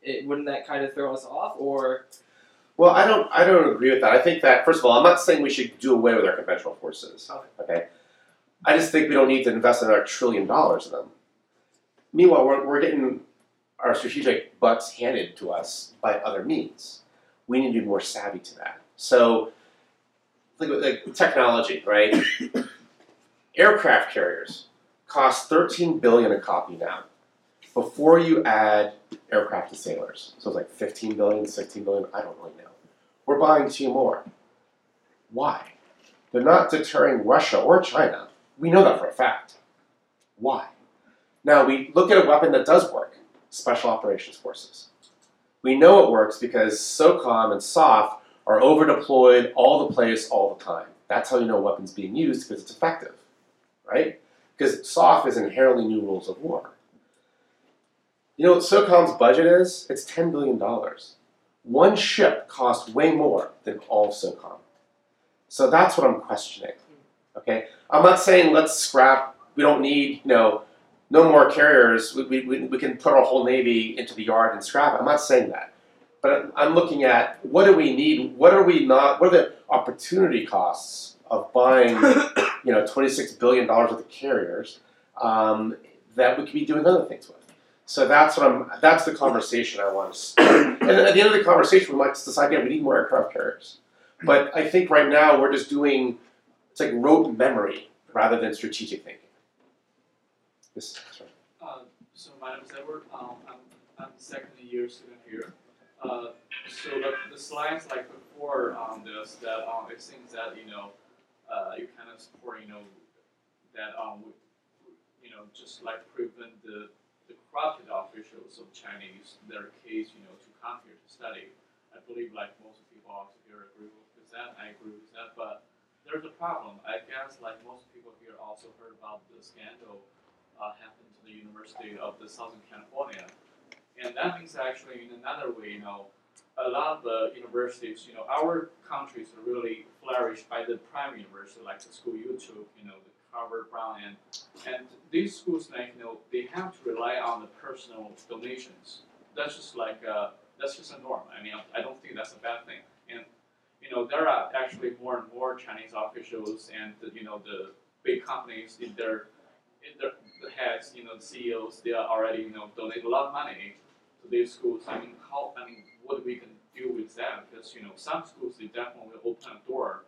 it wouldn't that kind of throw us off, or Well, I don't. I don't agree with that. I think that first of all, I'm not saying we should do away with our conventional forces. Okay. Okay. I just think we don't need to invest another trillion dollars in them. Meanwhile, we're, we're getting our strategic butts handed to us by other means. We need to be more savvy to that. So, of like technology, right? Aircraft carriers cost 13 billion a copy now. Before you add aircraft and sailors, so it's like 15 billion, 16 billion. I don't really know. We're buying two more. Why? They're not deterring Russia or China. We know that for a fact. Why? Now we look at a weapon that does work Special Operations Forces. We know it works because SOCOM and SOF are over deployed all the place all the time. That's how you know a weapon's being used because it's effective, right? Because SOF is inherently new rules of war. You know what SOCOM's budget is? It's $10 billion. One ship costs way more than all SOCOM. So that's what I'm questioning. Okay? I'm not saying let's scrap, we don't need, you know, no more carriers, we, we, we, can put our whole Navy into the yard and scrap it. I'm not saying that. But I'm looking at what do we need, what are we not, what are the opportunity costs of buying, you know, $26 billion worth of carriers um, that we could be doing other things with. So that's what I'm. That's the conversation I want to start. and at the end of the conversation, we might just decide, yeah, we need more aircraft carriers. But I think right now we're just doing it's like rote memory rather than strategic thinking. This. Uh, so my name is Edward. Um, I'm I'm second year student here. Uh, so the, the slides like before um, this that um, it seems that you know uh, you kind of support you know that um you know just like prevent the the corrupted officials of Chinese, their case, you know, to come here to study. I believe like most people out here agree with that. I agree with that, but there's a problem. I guess like most people here also heard about the scandal uh, happened to the University of the Southern California, and that means actually in another way, you know, a lot of the universities, you know, our countries are really flourished by the private university, like the school you took, you know, the Harvard, Brown, and and these schools, like you know, they have to rely on the personal donations. That's just like uh, that's just a norm. I mean, I don't think that's a bad thing. And you know, there are actually more and more Chinese officials and you know the big companies in their in their heads, you know, the CEOs, they are already you know donate a lot of money to these schools. I mean, how I mean, what we can do with that? Because you know, some schools they definitely open a door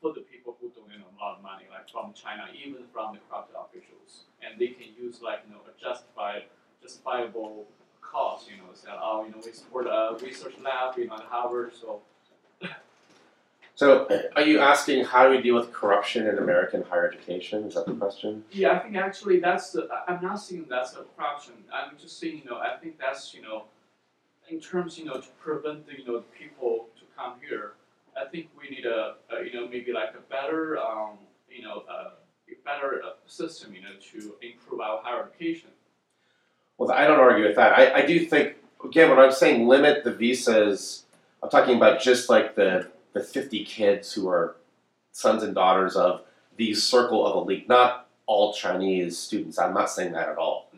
for the people who donate a lot of money, like from China, even from the corrupt officials, and they can use like you know a justified, justifiable cause. You know, say, oh, you know, we support a research lab, you know, at Harvard, so So, are you asking how do we deal with corruption in American higher education? Is that the question? Yeah, I think actually that's the. I'm not saying that's a corruption. I'm just saying, you know, I think that's you know, in terms you know to prevent the you know people to come here. I think we need a, a you know maybe like a better um you know a better uh, system you know to improve our higher education. Well, I don't argue with that. I, I do think, again, when I'm saying limit the visas, I'm talking about just like the, the 50 kids who are sons and daughters of the circle of elite, not all Chinese students. I'm not saying that at all.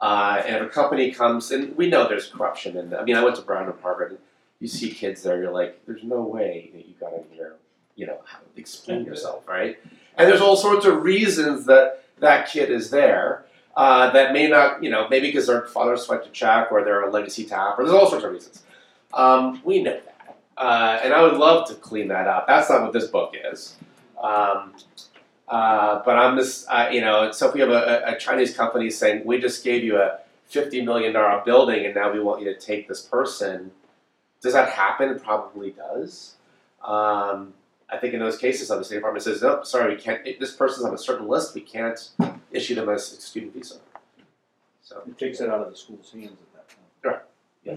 Uh, and if a company comes, and we know there's corruption, and I mean, I went to Brown and Harvard, and you see kids there, you're like, there's no way that you got in here, you know, how, explain yourself, right? And there's all sorts of reasons that that kid is there uh, that may not, you know, maybe because their father swiped a check or they're a legacy tap, or there's all sorts of reasons. Um, we know that. Uh, and I would love to clean that up. That's not what this book is. Um, uh, but I'm just, uh, you know, so if we have a, a Chinese company saying, we just gave you a $50 million building and now we want you to take this person, does that happen? It probably does. Um, I think in those cases, the State Department says, no, sorry, we can't, this person's on a certain list, we can't issue them a student visa. So, It takes it out of the school's hands at that point. Yeah.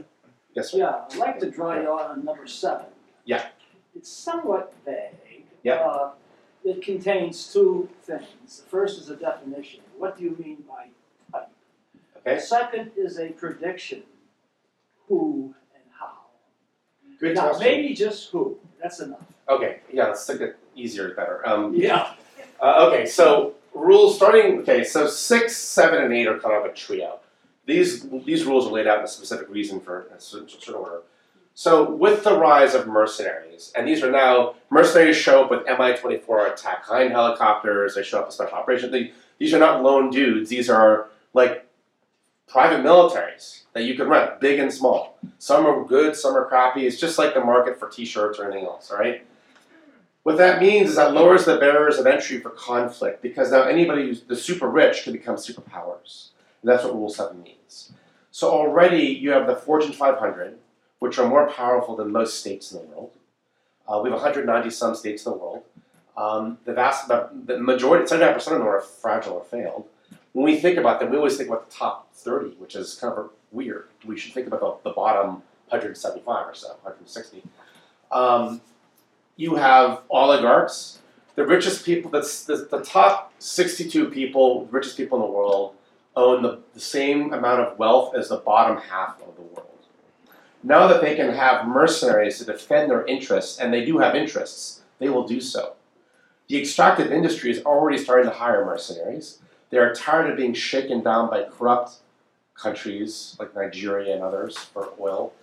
Yes, sir. Yeah, I'd like to draw you out on number seven. Yeah. It's somewhat vague. Yeah. Uh, it contains two things. The first is a definition. What do you mean by type? Okay. The second is a prediction. Who and how. Good now, question. maybe just who. That's enough. Okay, yeah, let's take it easier, better. Um, Yeah. Uh, okay, so rules starting. Okay, so six, seven, and eight are kind of a trio. These these rules are laid out in a specific reason for a certain certain order. So with the rise of mercenaries, and these are now mercenaries show up with Mi-24 attack hind helicopters. They show up with special operations. They, these are not lone dudes. These are like private militaries that you can rent, big and small. Some are good, some are crappy. It's just like the market for T-shirts or anything else, all right? What that means is that lowers the barriers of entry for conflict because now anybody who's the super rich can become superpowers. And that's what Rule 7 means. So already you have the Fortune 500, which are more powerful than most states in the world. Uh, we have 190 some states in the world. Um, the vast, the, the majority, 79% of them are fragile or failed. When we think about them, we always think about the top 30, which is kind of weird. We should think about the, the bottom 175 or so, 160. Um, you have oligarchs, the richest people, that's the, the top 62 people, richest people in the world, own the, the same amount of wealth as the bottom half of the world. Now that they can have mercenaries to defend their interests, and they do have interests, they will do so. The extractive industry is already starting to hire mercenaries. They are tired of being shaken down by corrupt countries like Nigeria and others for oil.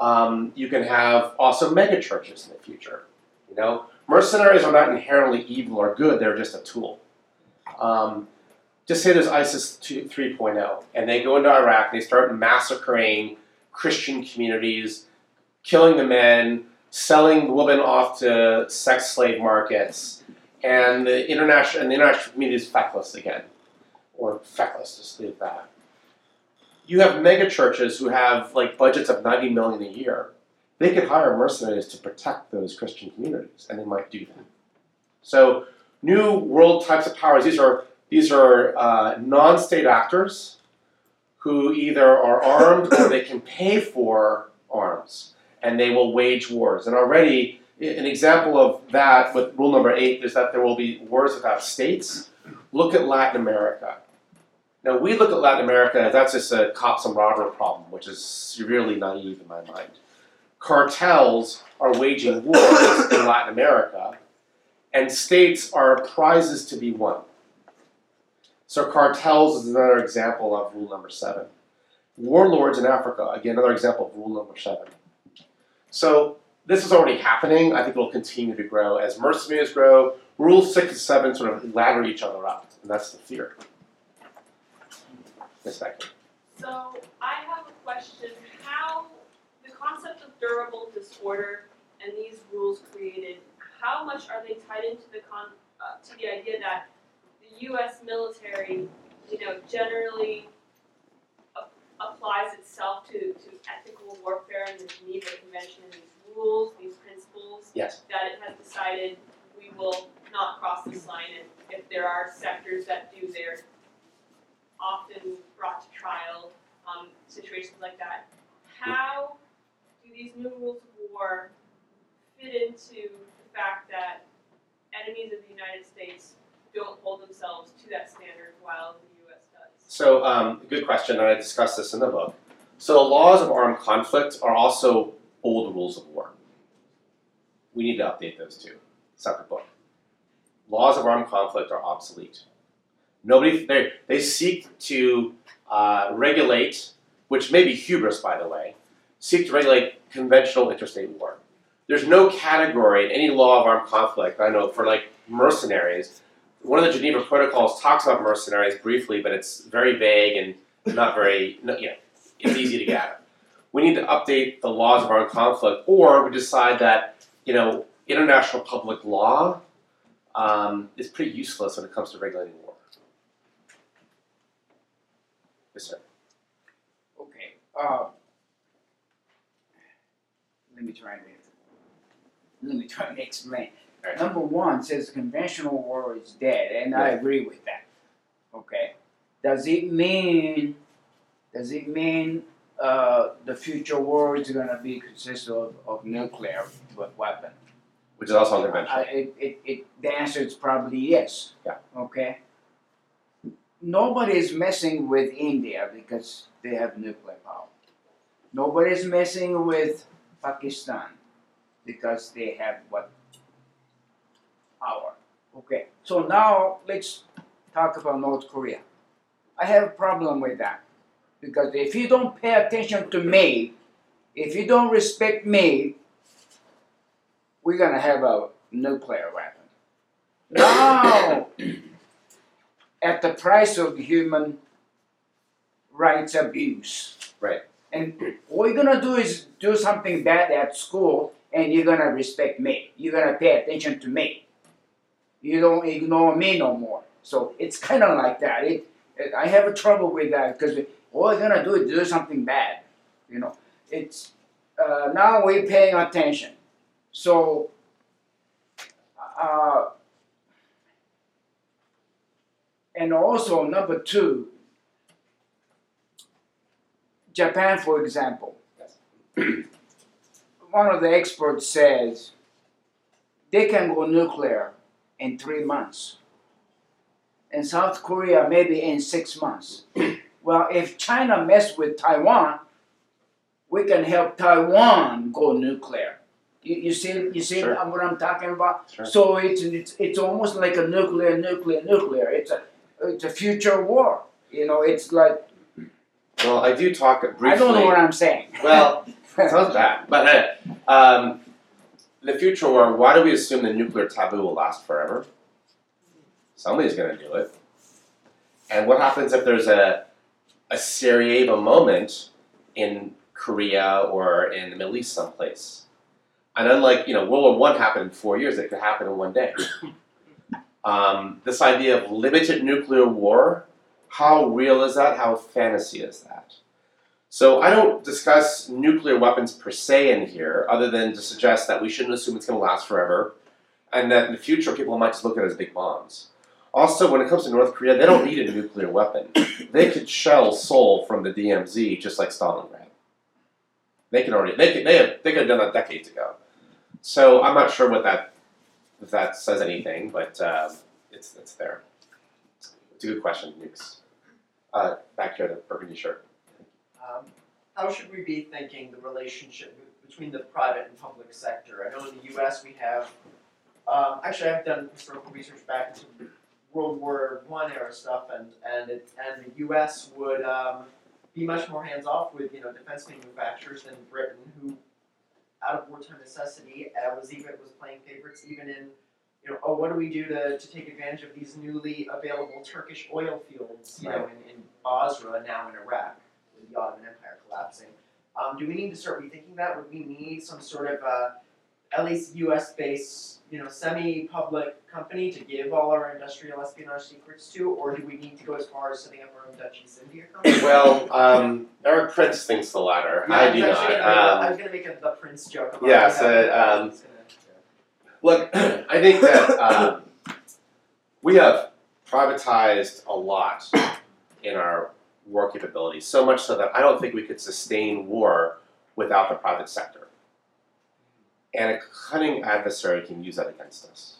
Um, you can have also mega churches in the future. You know, mercenaries are not inherently evil or good; they're just a tool. Um, just say there's ISIS 2, 3.0, and they go into Iraq, they start massacring Christian communities, killing the men, selling the women off to sex slave markets, and the international and the international community is feckless again, or feckless. Just leave that. You have mega churches who have like budgets of 90 million a year. They could hire mercenaries to protect those Christian communities, and they might do that. So, new world types of powers. These are these are uh, non-state actors who either are armed or they can pay for arms, and they will wage wars. And already, an example of that with rule number eight is that there will be wars without states. Look at Latin America. Now, we look at Latin America as that's just a cops and robber problem, which is severely naive in my mind. Cartels are waging wars in Latin America, and states are prizes to be won. So cartels is another example of rule number seven. Warlords in Africa, again, another example of rule number seven. So this is already happening. I think it will continue to grow as mercenaries grow. Rule six and seven sort of ladder each other up, and that's the fear. Yes, Becky. So I have a question, how, the concept of durable disorder and these rules created, how much are they tied into the con, uh, to the idea that US military, you know, generally applies itself to, to ethical warfare and the Geneva Convention and these rules, these principles, Yes. that it has decided we will not cross this line and if there are sectors that do they're often brought to trial, um, situations like that. How do these new rules of war fit into the fact that enemies of the United States don't hold themselves to that standard while the US does? So, um, good question, and I discussed this in the book. So, the laws of armed conflict are also old rules of war. We need to update those too. Separate book. Laws of armed conflict are obsolete. Nobody, they, they seek to uh, regulate, which may be hubris, by the way, seek to regulate conventional interstate war. There's no category in any law of armed conflict, I know, for like mercenaries. One of the Geneva Protocols talks about mercenaries briefly, but it's very vague and not very, no, you know, it's easy to get. We need to update the laws of armed conflict, or we decide that, you know, international public law um, is pretty useless when it comes to regulating war. Yes, sir. Okay, uh, let me try to, let me try to explain. Alright. Number one says conventional war is dead, and I agree with that. Okay, does it mean, does it mean, uh, the future war is gonna be consist of, of nuclear weapon? Which is also unconventional. it, it, it, the answer is probably yes. Yeah. Okay. Nobody is messing with India because they have nuclear power. Nobody is messing with Pakistan because they have what power. Okay. So now let's talk about North Korea. I have a problem with that because if you don't pay attention to me, if you don't respect me, we're gonna have a nuclear weapon. Now, at the price of human rights abuse. Right. And all you're gonna do is do something bad at school, and you're gonna respect me. You're gonna pay attention to me. You don't ignore me no more. So it's kind of like that. It, it, I have a trouble with that because all you're gonna do is do something bad. You know, it's uh, now we're paying attention. So, uh, and also number two, Japan, for example, one of the experts says they can go nuclear in three months, and South Korea maybe in six months. well, if China mess with Taiwan, we can help Taiwan go nuclear. You, you see, you see Sure. what I'm talking about? Sure. So it's, it's it's almost like a nuclear, nuclear, nuclear. It's a it's a future war. You know, it's like Well, I do talk briefly. I don't know what I'm saying. Well, sounds bad. But uh, um, the future war, why do we assume the nuclear taboo will last forever? Somebody's going to do it. And what happens if there's a, a Sarajevo moment in Korea or in the Middle East someplace? And unlike, you know, World War One happened in four years, it could happen in one day. um, this idea of limited nuclear war, how real is that? How fantasy is that? So I don't discuss nuclear weapons per se in here, other than to suggest that we shouldn't assume it's going to last forever, and that in the future people might just look at it as big bombs. Also, when it comes to North Korea, they don't need a nuclear weapon. They could shell Seoul from the DMZ just like Stalingrad. They can already they could they have, they could have done that decades ago. So I'm not sure what that if that says anything, but um, it's it's there. It's a good question, Nukes. Uh, back here, the burgundy shirt. Um, how should we be thinking the relationship between the private and public sector? I know in the U.S. we have, um, actually I've done historical research back into World War One era stuff, and and it, and the U.S. would um, be much more hands off with you know defense manufacturers than Britain, who out of wartime necessity uh, was even was playing favorites even in. You know, oh, what do we do to, to take advantage of these newly available Turkish oil fields? You know, in, in Basra now in Iraq the Ottoman Empire collapsing. Um, do we need to start rethinking that? Would we need some sort of uh, at least U.S. based, you know, semi-public company to give all our industrial espionage secrets to, or do we need to go as far as setting up our own Dutch East India company? Well, um, Erik Prince thinks the latter. Yeah, I do not. Gonna a, I Um, was gonna make a the Prince joke about yeah, so, um, Look, I think that um, we have privatized a lot in our war capabilities, so much so that I don't think we could sustain war without the private sector. And a cunning adversary can use that against us.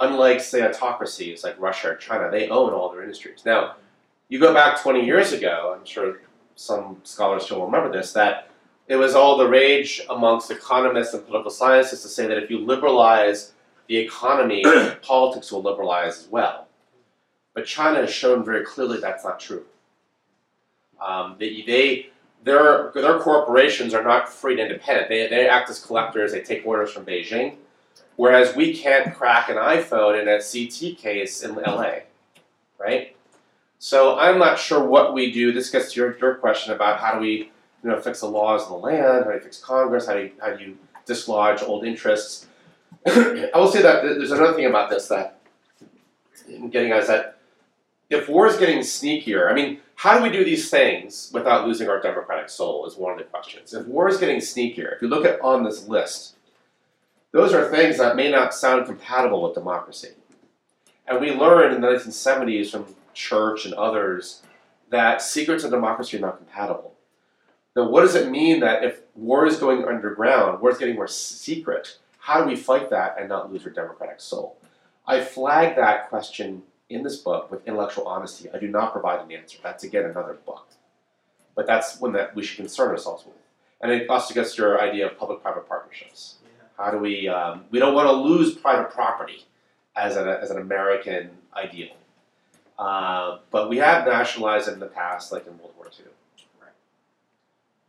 Unlike, say, autocracies like Russia or China, they own all their industries. Now, you go back 20 years ago, I'm sure some scholars still remember this, that it was all the rage amongst economists and political scientists to say that if you liberalize the economy, politics will liberalize as well. But China has shown very clearly that's not true. Um, they, they, their, their corporations are not free and independent. They, they act as collectors, they take orders from Beijing, whereas we can't crack an iPhone in a CT case in LA, right? So I'm not sure what we do. This gets to your, your question about how do we you know, fix the laws of the land, how do you fix Congress, how do you, how do you dislodge old interests. I will say that there's another thing about this that I'm getting at is that if war is getting sneakier, I mean, how do we do these things without losing our democratic soul is one of the questions. If war is getting sneakier, if you look at on this list, those are things that may not sound compatible with democracy. And we learned in the 1970s from Church and others that secrets of democracy are not compatible. Now, what does it mean that if war is going underground, war is getting more secret? How do we fight that and not lose our democratic soul? I flag that question in this book with intellectual honesty. I do not provide an answer. That's again another book. But that's one that we should concern ourselves with. And it also gets your idea of public private partnerships. Yeah. How do we, um, we don't want to lose private property as an, as an American ideal. Uh, but we have nationalized it in the past, like in World War II. Right.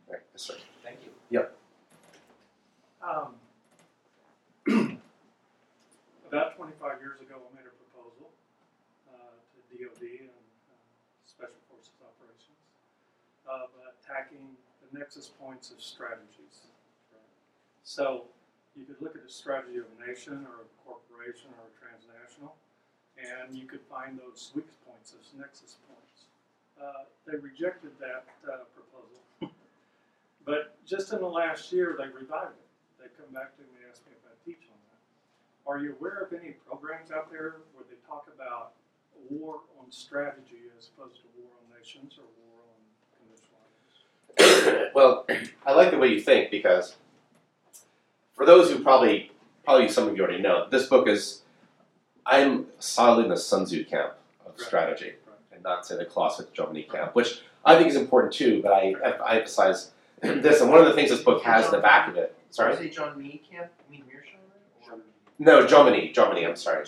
Right, yes, sir. Thank you. Yep. Um, about 25 the nexus points of strategies. So you could look at the strategy of a nation or a corporation or a transnational, and you could find those weak points as nexus points. Uh, they rejected that uh, proposal, but just in the last year, they revived it they come back to me and ask me if I teach on that. Are you aware of any programs out there where they talk about war on strategy as opposed to war on nations or war? well, I like the way you think because for those who probably, probably some of you already know, this book is, I'm solidly in the Sun Tzu camp of Right. strategy Right. and not to the Clausewitz Jomini camp, which I think is important too, but I, I emphasize this, and one of the things this book has in the back of it, sorry? Say John Mee camp? You mean Mearsheimer? No, Jomini, Jomini, I'm sorry.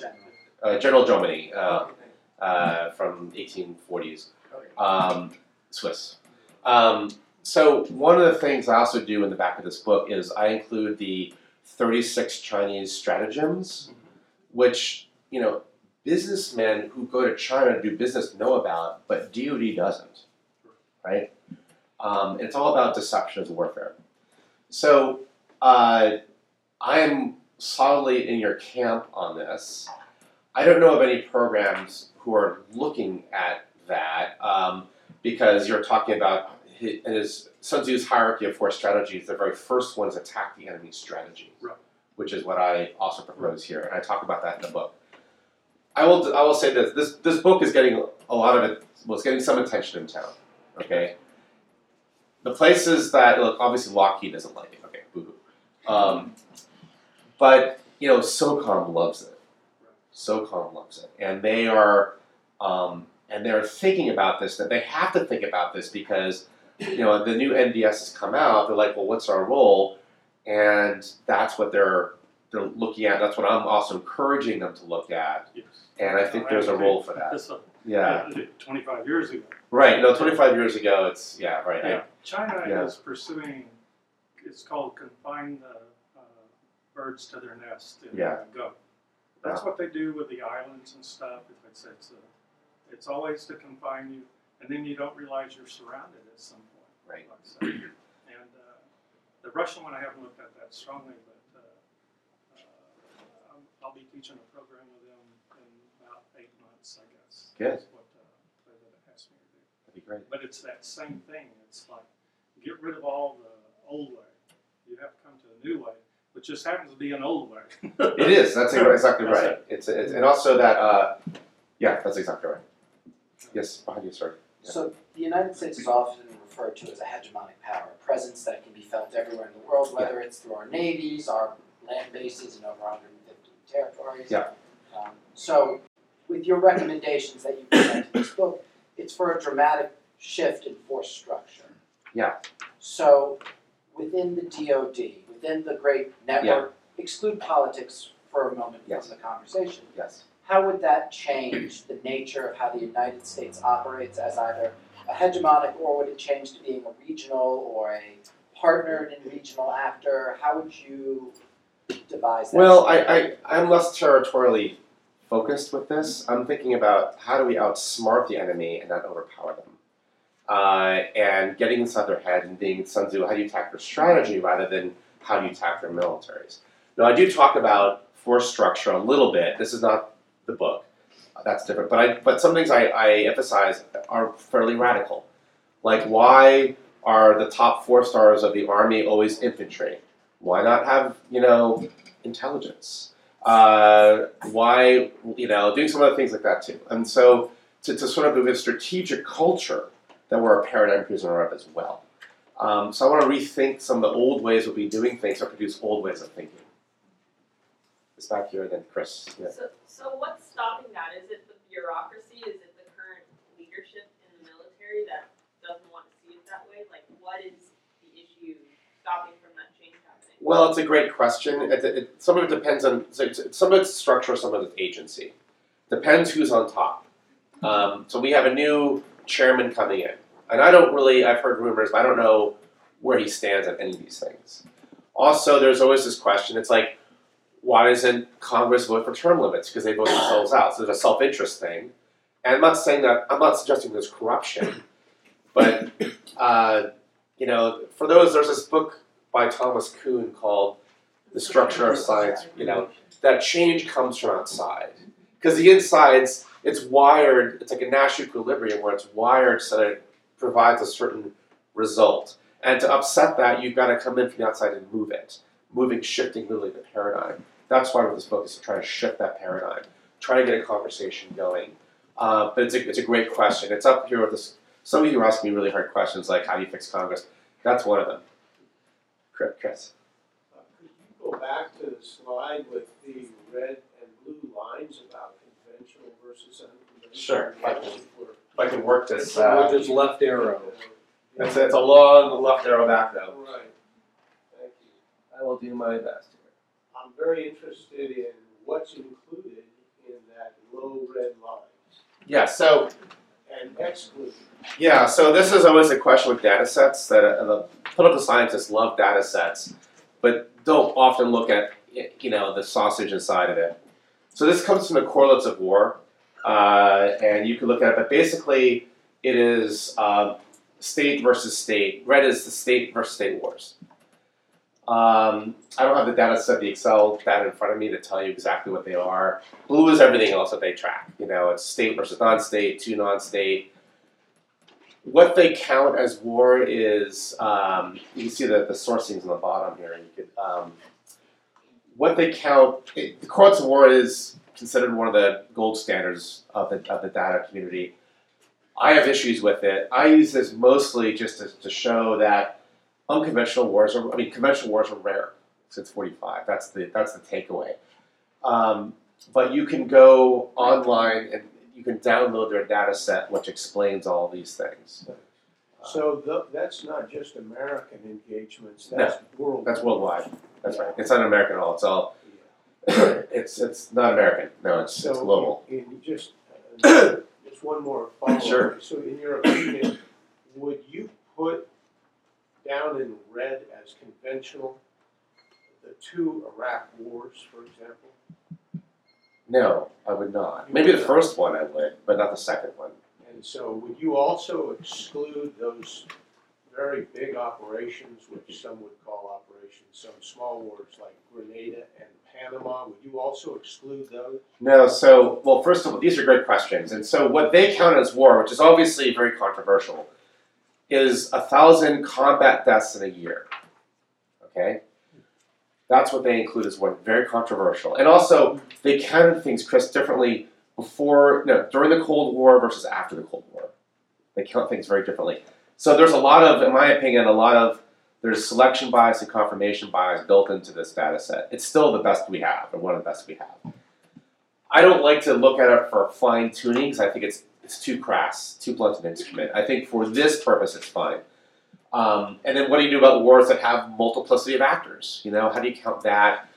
Uh, General Jomini, uh, uh, from 1840s. Um, Swiss. Um, so one of the things I also do in the back of this book is I include the 36 Chinese stratagems, which you know businessmen who go to China to do business know about, but DoD doesn't, right? Um, it's all about deception as warfare. So uh, I am solidly in your camp on this. I don't know of any programs who are looking at that um, because you're talking about hi- in his Sun Tzu's hierarchy of four strategies. The very first one is attack the enemy's strategy, Right. which is what I also propose here, and I talk about that in the book. I will I will say this this this book is getting a lot of it well it's getting some attention in town. Okay. The places that look obviously Lockheed doesn't like it. Okay, boo hoo. Um, but you know SOCOM loves it. SOCOM loves it, and they are um, and they're thinking about this. That they have to think about this because you know the new NDS has come out. They're like, well, what's our role? And that's what they're they're looking at. That's what I'm also encouraging them to look at. Yes. And I think there's a role for that. This, uh, Yeah. Twenty-five years ago. Right. No, 25 years ago, it's yeah. Right. I- Yeah, China Yeah. is pursuing, it's called confine the uh, birds to their nest and Yeah. go. That's what they do with the islands and stuff. It's, it's, a, it's always to confine you, and then you don't realize you're surrounded at some point. Right. Like I. And uh, the Russian one, I haven't looked at that strongly, but uh, uh, I'm- I'll be teaching a program with them in about eight months, I guess. Good. That's what uh, they would ask me to do. That'd be great. But it's that same thing. It's like get rid of all the old way. You have to come to a new way, which just happens to be an old way. It is. That's exactly That's right. It's, it's and also that. Uh, yeah, that's exactly right. Yes, behind you, sir. Yeah. So the United States is often referred to as a hegemonic power, a presence that can be felt everywhere in the world, whether it's through our navies, our land bases in over 150 territories. Yeah. Um, so with your recommendations that you present in this book, it's for a dramatic shift in force structure. Yeah. So within the DoD, within the great network, exclude politics for a moment Yes. from the conversation Yes. how would that change the nature of how the United States operates as either a hegemonic or would it change to being a regional or a partnered and regional actor? How would you devise that? Well, I, I I'm less territorially focused with this. I'm thinking about how do we outsmart the enemy and not overpower them, uh, and getting inside their head and being Sun Tzu. How do you attack their strategy rather than how do you attack their militaries? Now, I do talk about force structure a little bit. This is not the book. That's different. But I but some things I, I emphasize are fairly radical. Like why are the top four stars of the army always infantry? Why not have you know intelligence? Uh, why you know doing some other things like that too? And so to, to sort of move a strategic culture that we're a paradigm prisoner of as well. Um, so I want to rethink some of the old ways of we doing things or produce old ways of thinking. It's back here then, Chris. Yeah. So, so what's stopping that? Is it the bureaucracy? Is it the current leadership in the military that doesn't want to see it that way? Like, what is the issue stopping from that change happening? Well, it's a great question. It, it, some of it depends on some of it's structure, some of it's agency. Depends who's on top. Um, so we have a new chairman coming in, and I don't really. I've heard rumors, but I don't know where he stands on any of these things. Also, there's always this question. It's like, why doesn't Congress vote for term limits? Because they vote themselves out. So there's a self-interest thing. And I'm not saying that. I'm not suggesting there's corruption, but uh, you know, for those, there's this book by Thomas Kuhn called "The Structure of Science." You know, that change comes from outside because the insides, it's wired. It's like a Nash equilibrium where it's wired so that it provides a certain result. And to upset that, you've got to come in from the outside and move it, moving, shifting, literally the paradigm. That's why with this book is to try to shift that paradigm, try to get a conversation going. Uh, but it's a, it's a great question. It's up here with this. Some of you are asking me really hard questions like how do you fix Congress? That's one of them. Chris. Chris. Uh, Could you go back to the slide with the red and blue lines about conventional versus unconventional? Sure. If I can- If I can work this. So Uh, we'll just left arrow. it's, it's a long left arrow back though. Right, thank you. I will do my best here. I'm very interested in what's included in that low red line Yeah. So and excluded. Yeah, so this is always a question with data sets that uh, the political scientists love data sets, but don't often look at you know the sausage inside of it. So this comes from the correlates of war, uh, and you can look at it. But basically, it is um, state versus state. Red is the state versus state wars. Um, I don't have the data set, the Excel data in front of me to tell you exactly what they are. Blue is everything else that they track. You know, it's state versus non-state, two non-state what they count as war is um, you can see that the sourcing's on the bottom here. And You could um, what they count it, the correlates of war is considered one of the gold standards of the of the data community. I have issues with it. I use this mostly just to, to show that unconventional wars are. I mean, conventional wars are rare since '45. That's the that's the takeaway. Um, but you can go online and you can download their data set, which explains all these things. So tho- that's not just American engagements, that's world. That's worldwide. That's right. It's not American at all. It's all. it's it's not American. No, it's it's global. just, uh, just one more follow-up. Sure. So in your opinion, would you put down in red as conventional the two Iraq wars, for example? No, I would not. Maybe the first one I would, but not the second one. And so would you also exclude those very big operations, which some would call operations, some small wars like Grenada and Panama, would you also exclude those? No, so well, first of all, these are great questions, and so what they count as war, which is obviously very controversial, is a thousand combat deaths in a year. Okay, that's what they include as war. Very controversial, and also they counted things, Chris, differently before, no, during the Cold War versus after the Cold War. They count things very differently. So there's a lot of, in my opinion, a lot of there's selection bias and confirmation bias built into this data set. It's still the best we have, or one of the best we have. I don't like to look at it for fine tuning because I think it's it's too crass, too blunt an instrument. I think for this purpose, it's fine. Um, and then what do you do about wars that have multiplicity of actors? You know, how do you count that?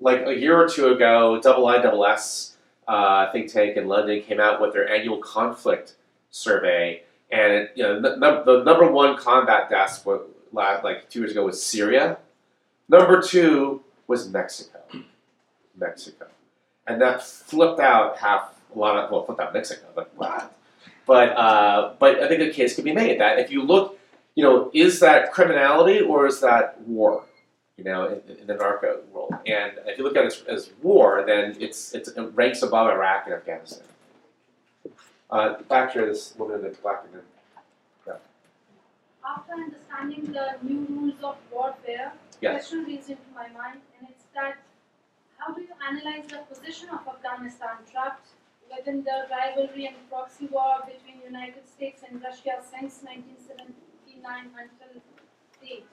Like a year or two ago, Double I Double S uh, think tank in London came out with their annual conflict survey, and it, you know the, the number one combat deaths were, la- like two years ago was Syria. Number two was Mexico. Mexico, and that flipped out half a lot of well flipped out Mexico, but? But uh, but I think a case could be made that if you look, you know, is that criminality or is that war? You know, in, in the narco world, and if you look at it as, as war, then it's, it's it ranks above Iraq and Afghanistan. Uh, back here, this woman in the black and After understanding the new rules of warfare, Yes. question reads into my mind, and it's that how do you analyze the position of Afghanistan trapped within the rivalry and proxy war between United States and Russia since 1979 until date?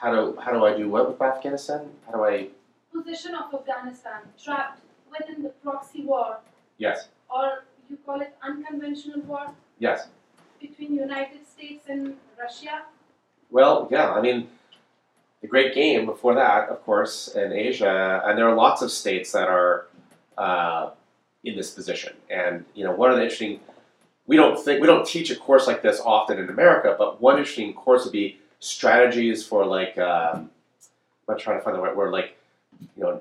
how do how do I do what with Afghanistan? How do I? Position of Afghanistan trapped within the proxy war, Yes, or you call it unconventional war yes. between United States and Russia. Well, yeah. I mean, the Great Game before that, of course, in Asia, and there are lots of states that are uh, in this position. And you know, one of the interesting we don't think we don't teach a course like this often in America, but one interesting course would be strategies for like um, I'm trying to find the right word, like you know,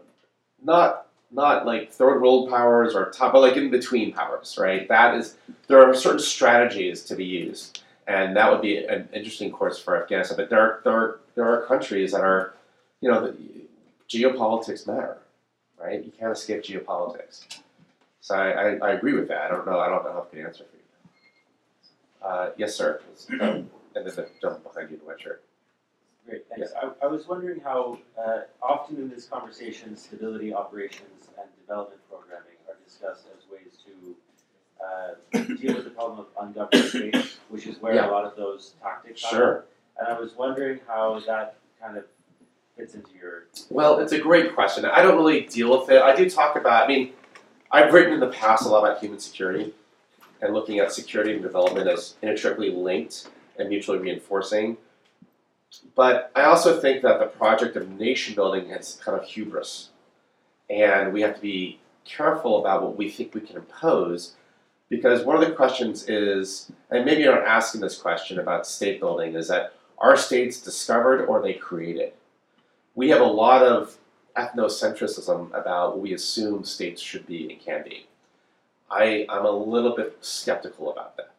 not not like third world powers or top, but like in between powers, right? That is there are certain strategies to be used and that would be an interesting course for Afghanistan. But there are, there are, there are countries that are, you know, the, geopolitics matter, right? You can't escape geopolitics. So I, I, I agree with that. I don't know. I don't know how I can answer for you. Uh, yes, sir. Um, and then the gentleman behind you in the white shirt. Great, thanks. I, I was wondering how, uh, often in this conversation, stability operations and development programming are discussed as ways to uh, deal with the problem of ungoverned space, which is where Yeah. a lot of those tactics are. Sure. And I was wondering how that kind of fits into your. Well, it's a great question. I don't really deal with it. I do talk about. I mean, I've written in the past a lot about human security and looking at security and development as inextricably linked and mutually reinforcing. But I also think that the project of nation building is kind of hubris, and we have to be careful about what we think we can impose, because one of the questions is, and maybe you're not asking this question about state building, is that are states discovered or they created? we have a lot of ethnocentrism about what we assume states should be and can be. I, I'm a little bit skeptical about that.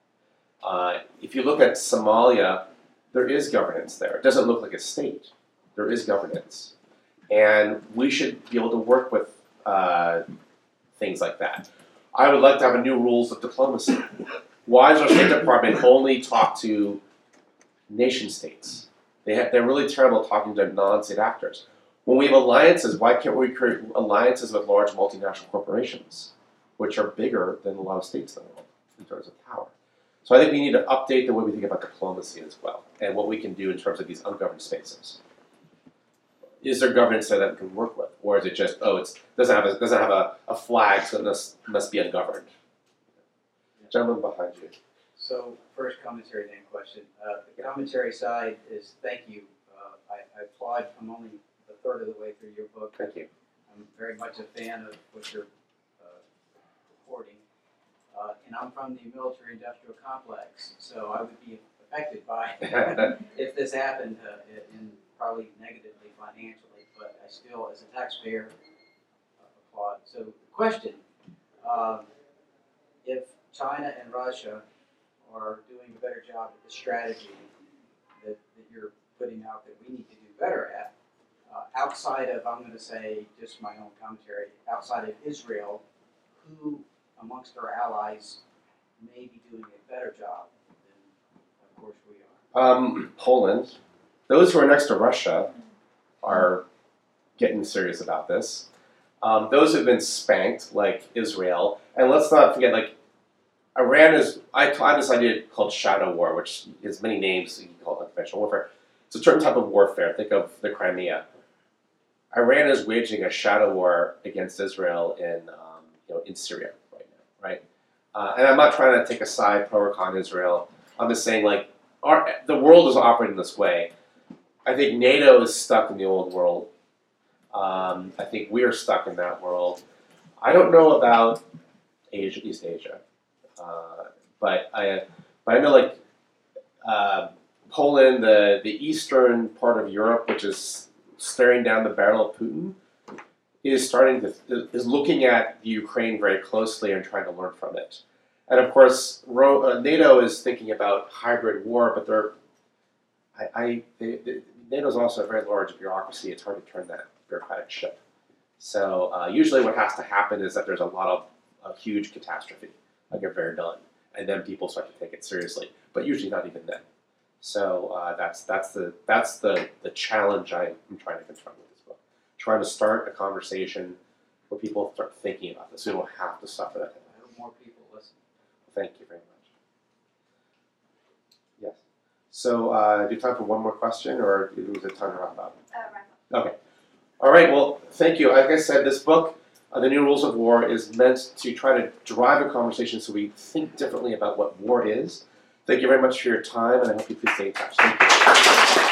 Uh, if you look at Somalia, there is governance there. It doesn't look like a state. There is governance. And we should be able to work with uh, things like that. I would like to have a new rules of diplomacy. Why does our State Department only talk to nation states? They they're really terrible talking to non-state actors. When we have alliances, why can't we create alliances with large multinational corporations, which are bigger than a lot of states in the world in terms of power? So I think we need to update the way we think about diplomacy as well, and what we can do in terms of these ungoverned spaces. Is there governance there that we can work with, or is it just oh, it's doesn't have a, doesn't have a, a flag, so it must must be ungoverned? Gentleman behind you. So first commentary, then question. Uh, the commentary side is thank you. Uh, I, I applaud. I'm only third of the way through your book. Thank you. I'm very much a fan of what you're uh, reporting. Uh, and I'm from the military industrial complex, so I would be affected by if this happened uh, and probably negatively financially, but I still, as a taxpayer, applaud. So, the question um, if China and Russia are doing a better job at the strategy that, that you're putting out that we need to do better at, uh, outside of, I'm going to say, just my own commentary, outside of Israel, who amongst our allies may be doing a better job than, of course, we are? Um, Poland. Those who are next to Russia are getting serious about this. Um, those who've been spanked, like Israel, and let's not forget, like Iran is. I, I have this idea called shadow war, which has many names. You can call it unconventional warfare. It's a certain type of warfare. Think of the Crimea. Iran is waging a shadow war against Israel in, um, you know, in Syria right now, right? Uh, and I'm not trying to take a side pro or con Israel. I'm just saying, like, our, the world is operating this way. I think NATO is stuck in the old world. Um, I think we're stuck in that world. I don't know about Asia, East Asia, uh, but I, but I know like uh, Poland, the the eastern part of Europe, which is staring down the barrel of Putin, is starting to is looking at Ukraine very closely and trying to learn from it. And of course, uh, NATO is thinking about hybrid war, but they're I, I they, they, NATO is also a very large bureaucracy. It's hard to turn that bureaucratic ship. So uh, usually, what has to happen is that there's a lot of a huge catastrophe, like a Verdun, and then people start to take it seriously. But usually, not even then. So uh, that's that's the that's the the challenge I'm trying to confront with this book. Trying to start a conversation where people start thinking about this. We don't have to suffer that. I hope more people listen. Thank you very much. Yes. So, uh, do you have time for one more question, or is it time to wrap up? Okay. All right. Well, thank you. Like I said, this book, uh, The New Rules of War, is meant to try to drive a conversation so we think differently about what war is. Thank you very much for your time, and I hope you please stay in touch. Thank you.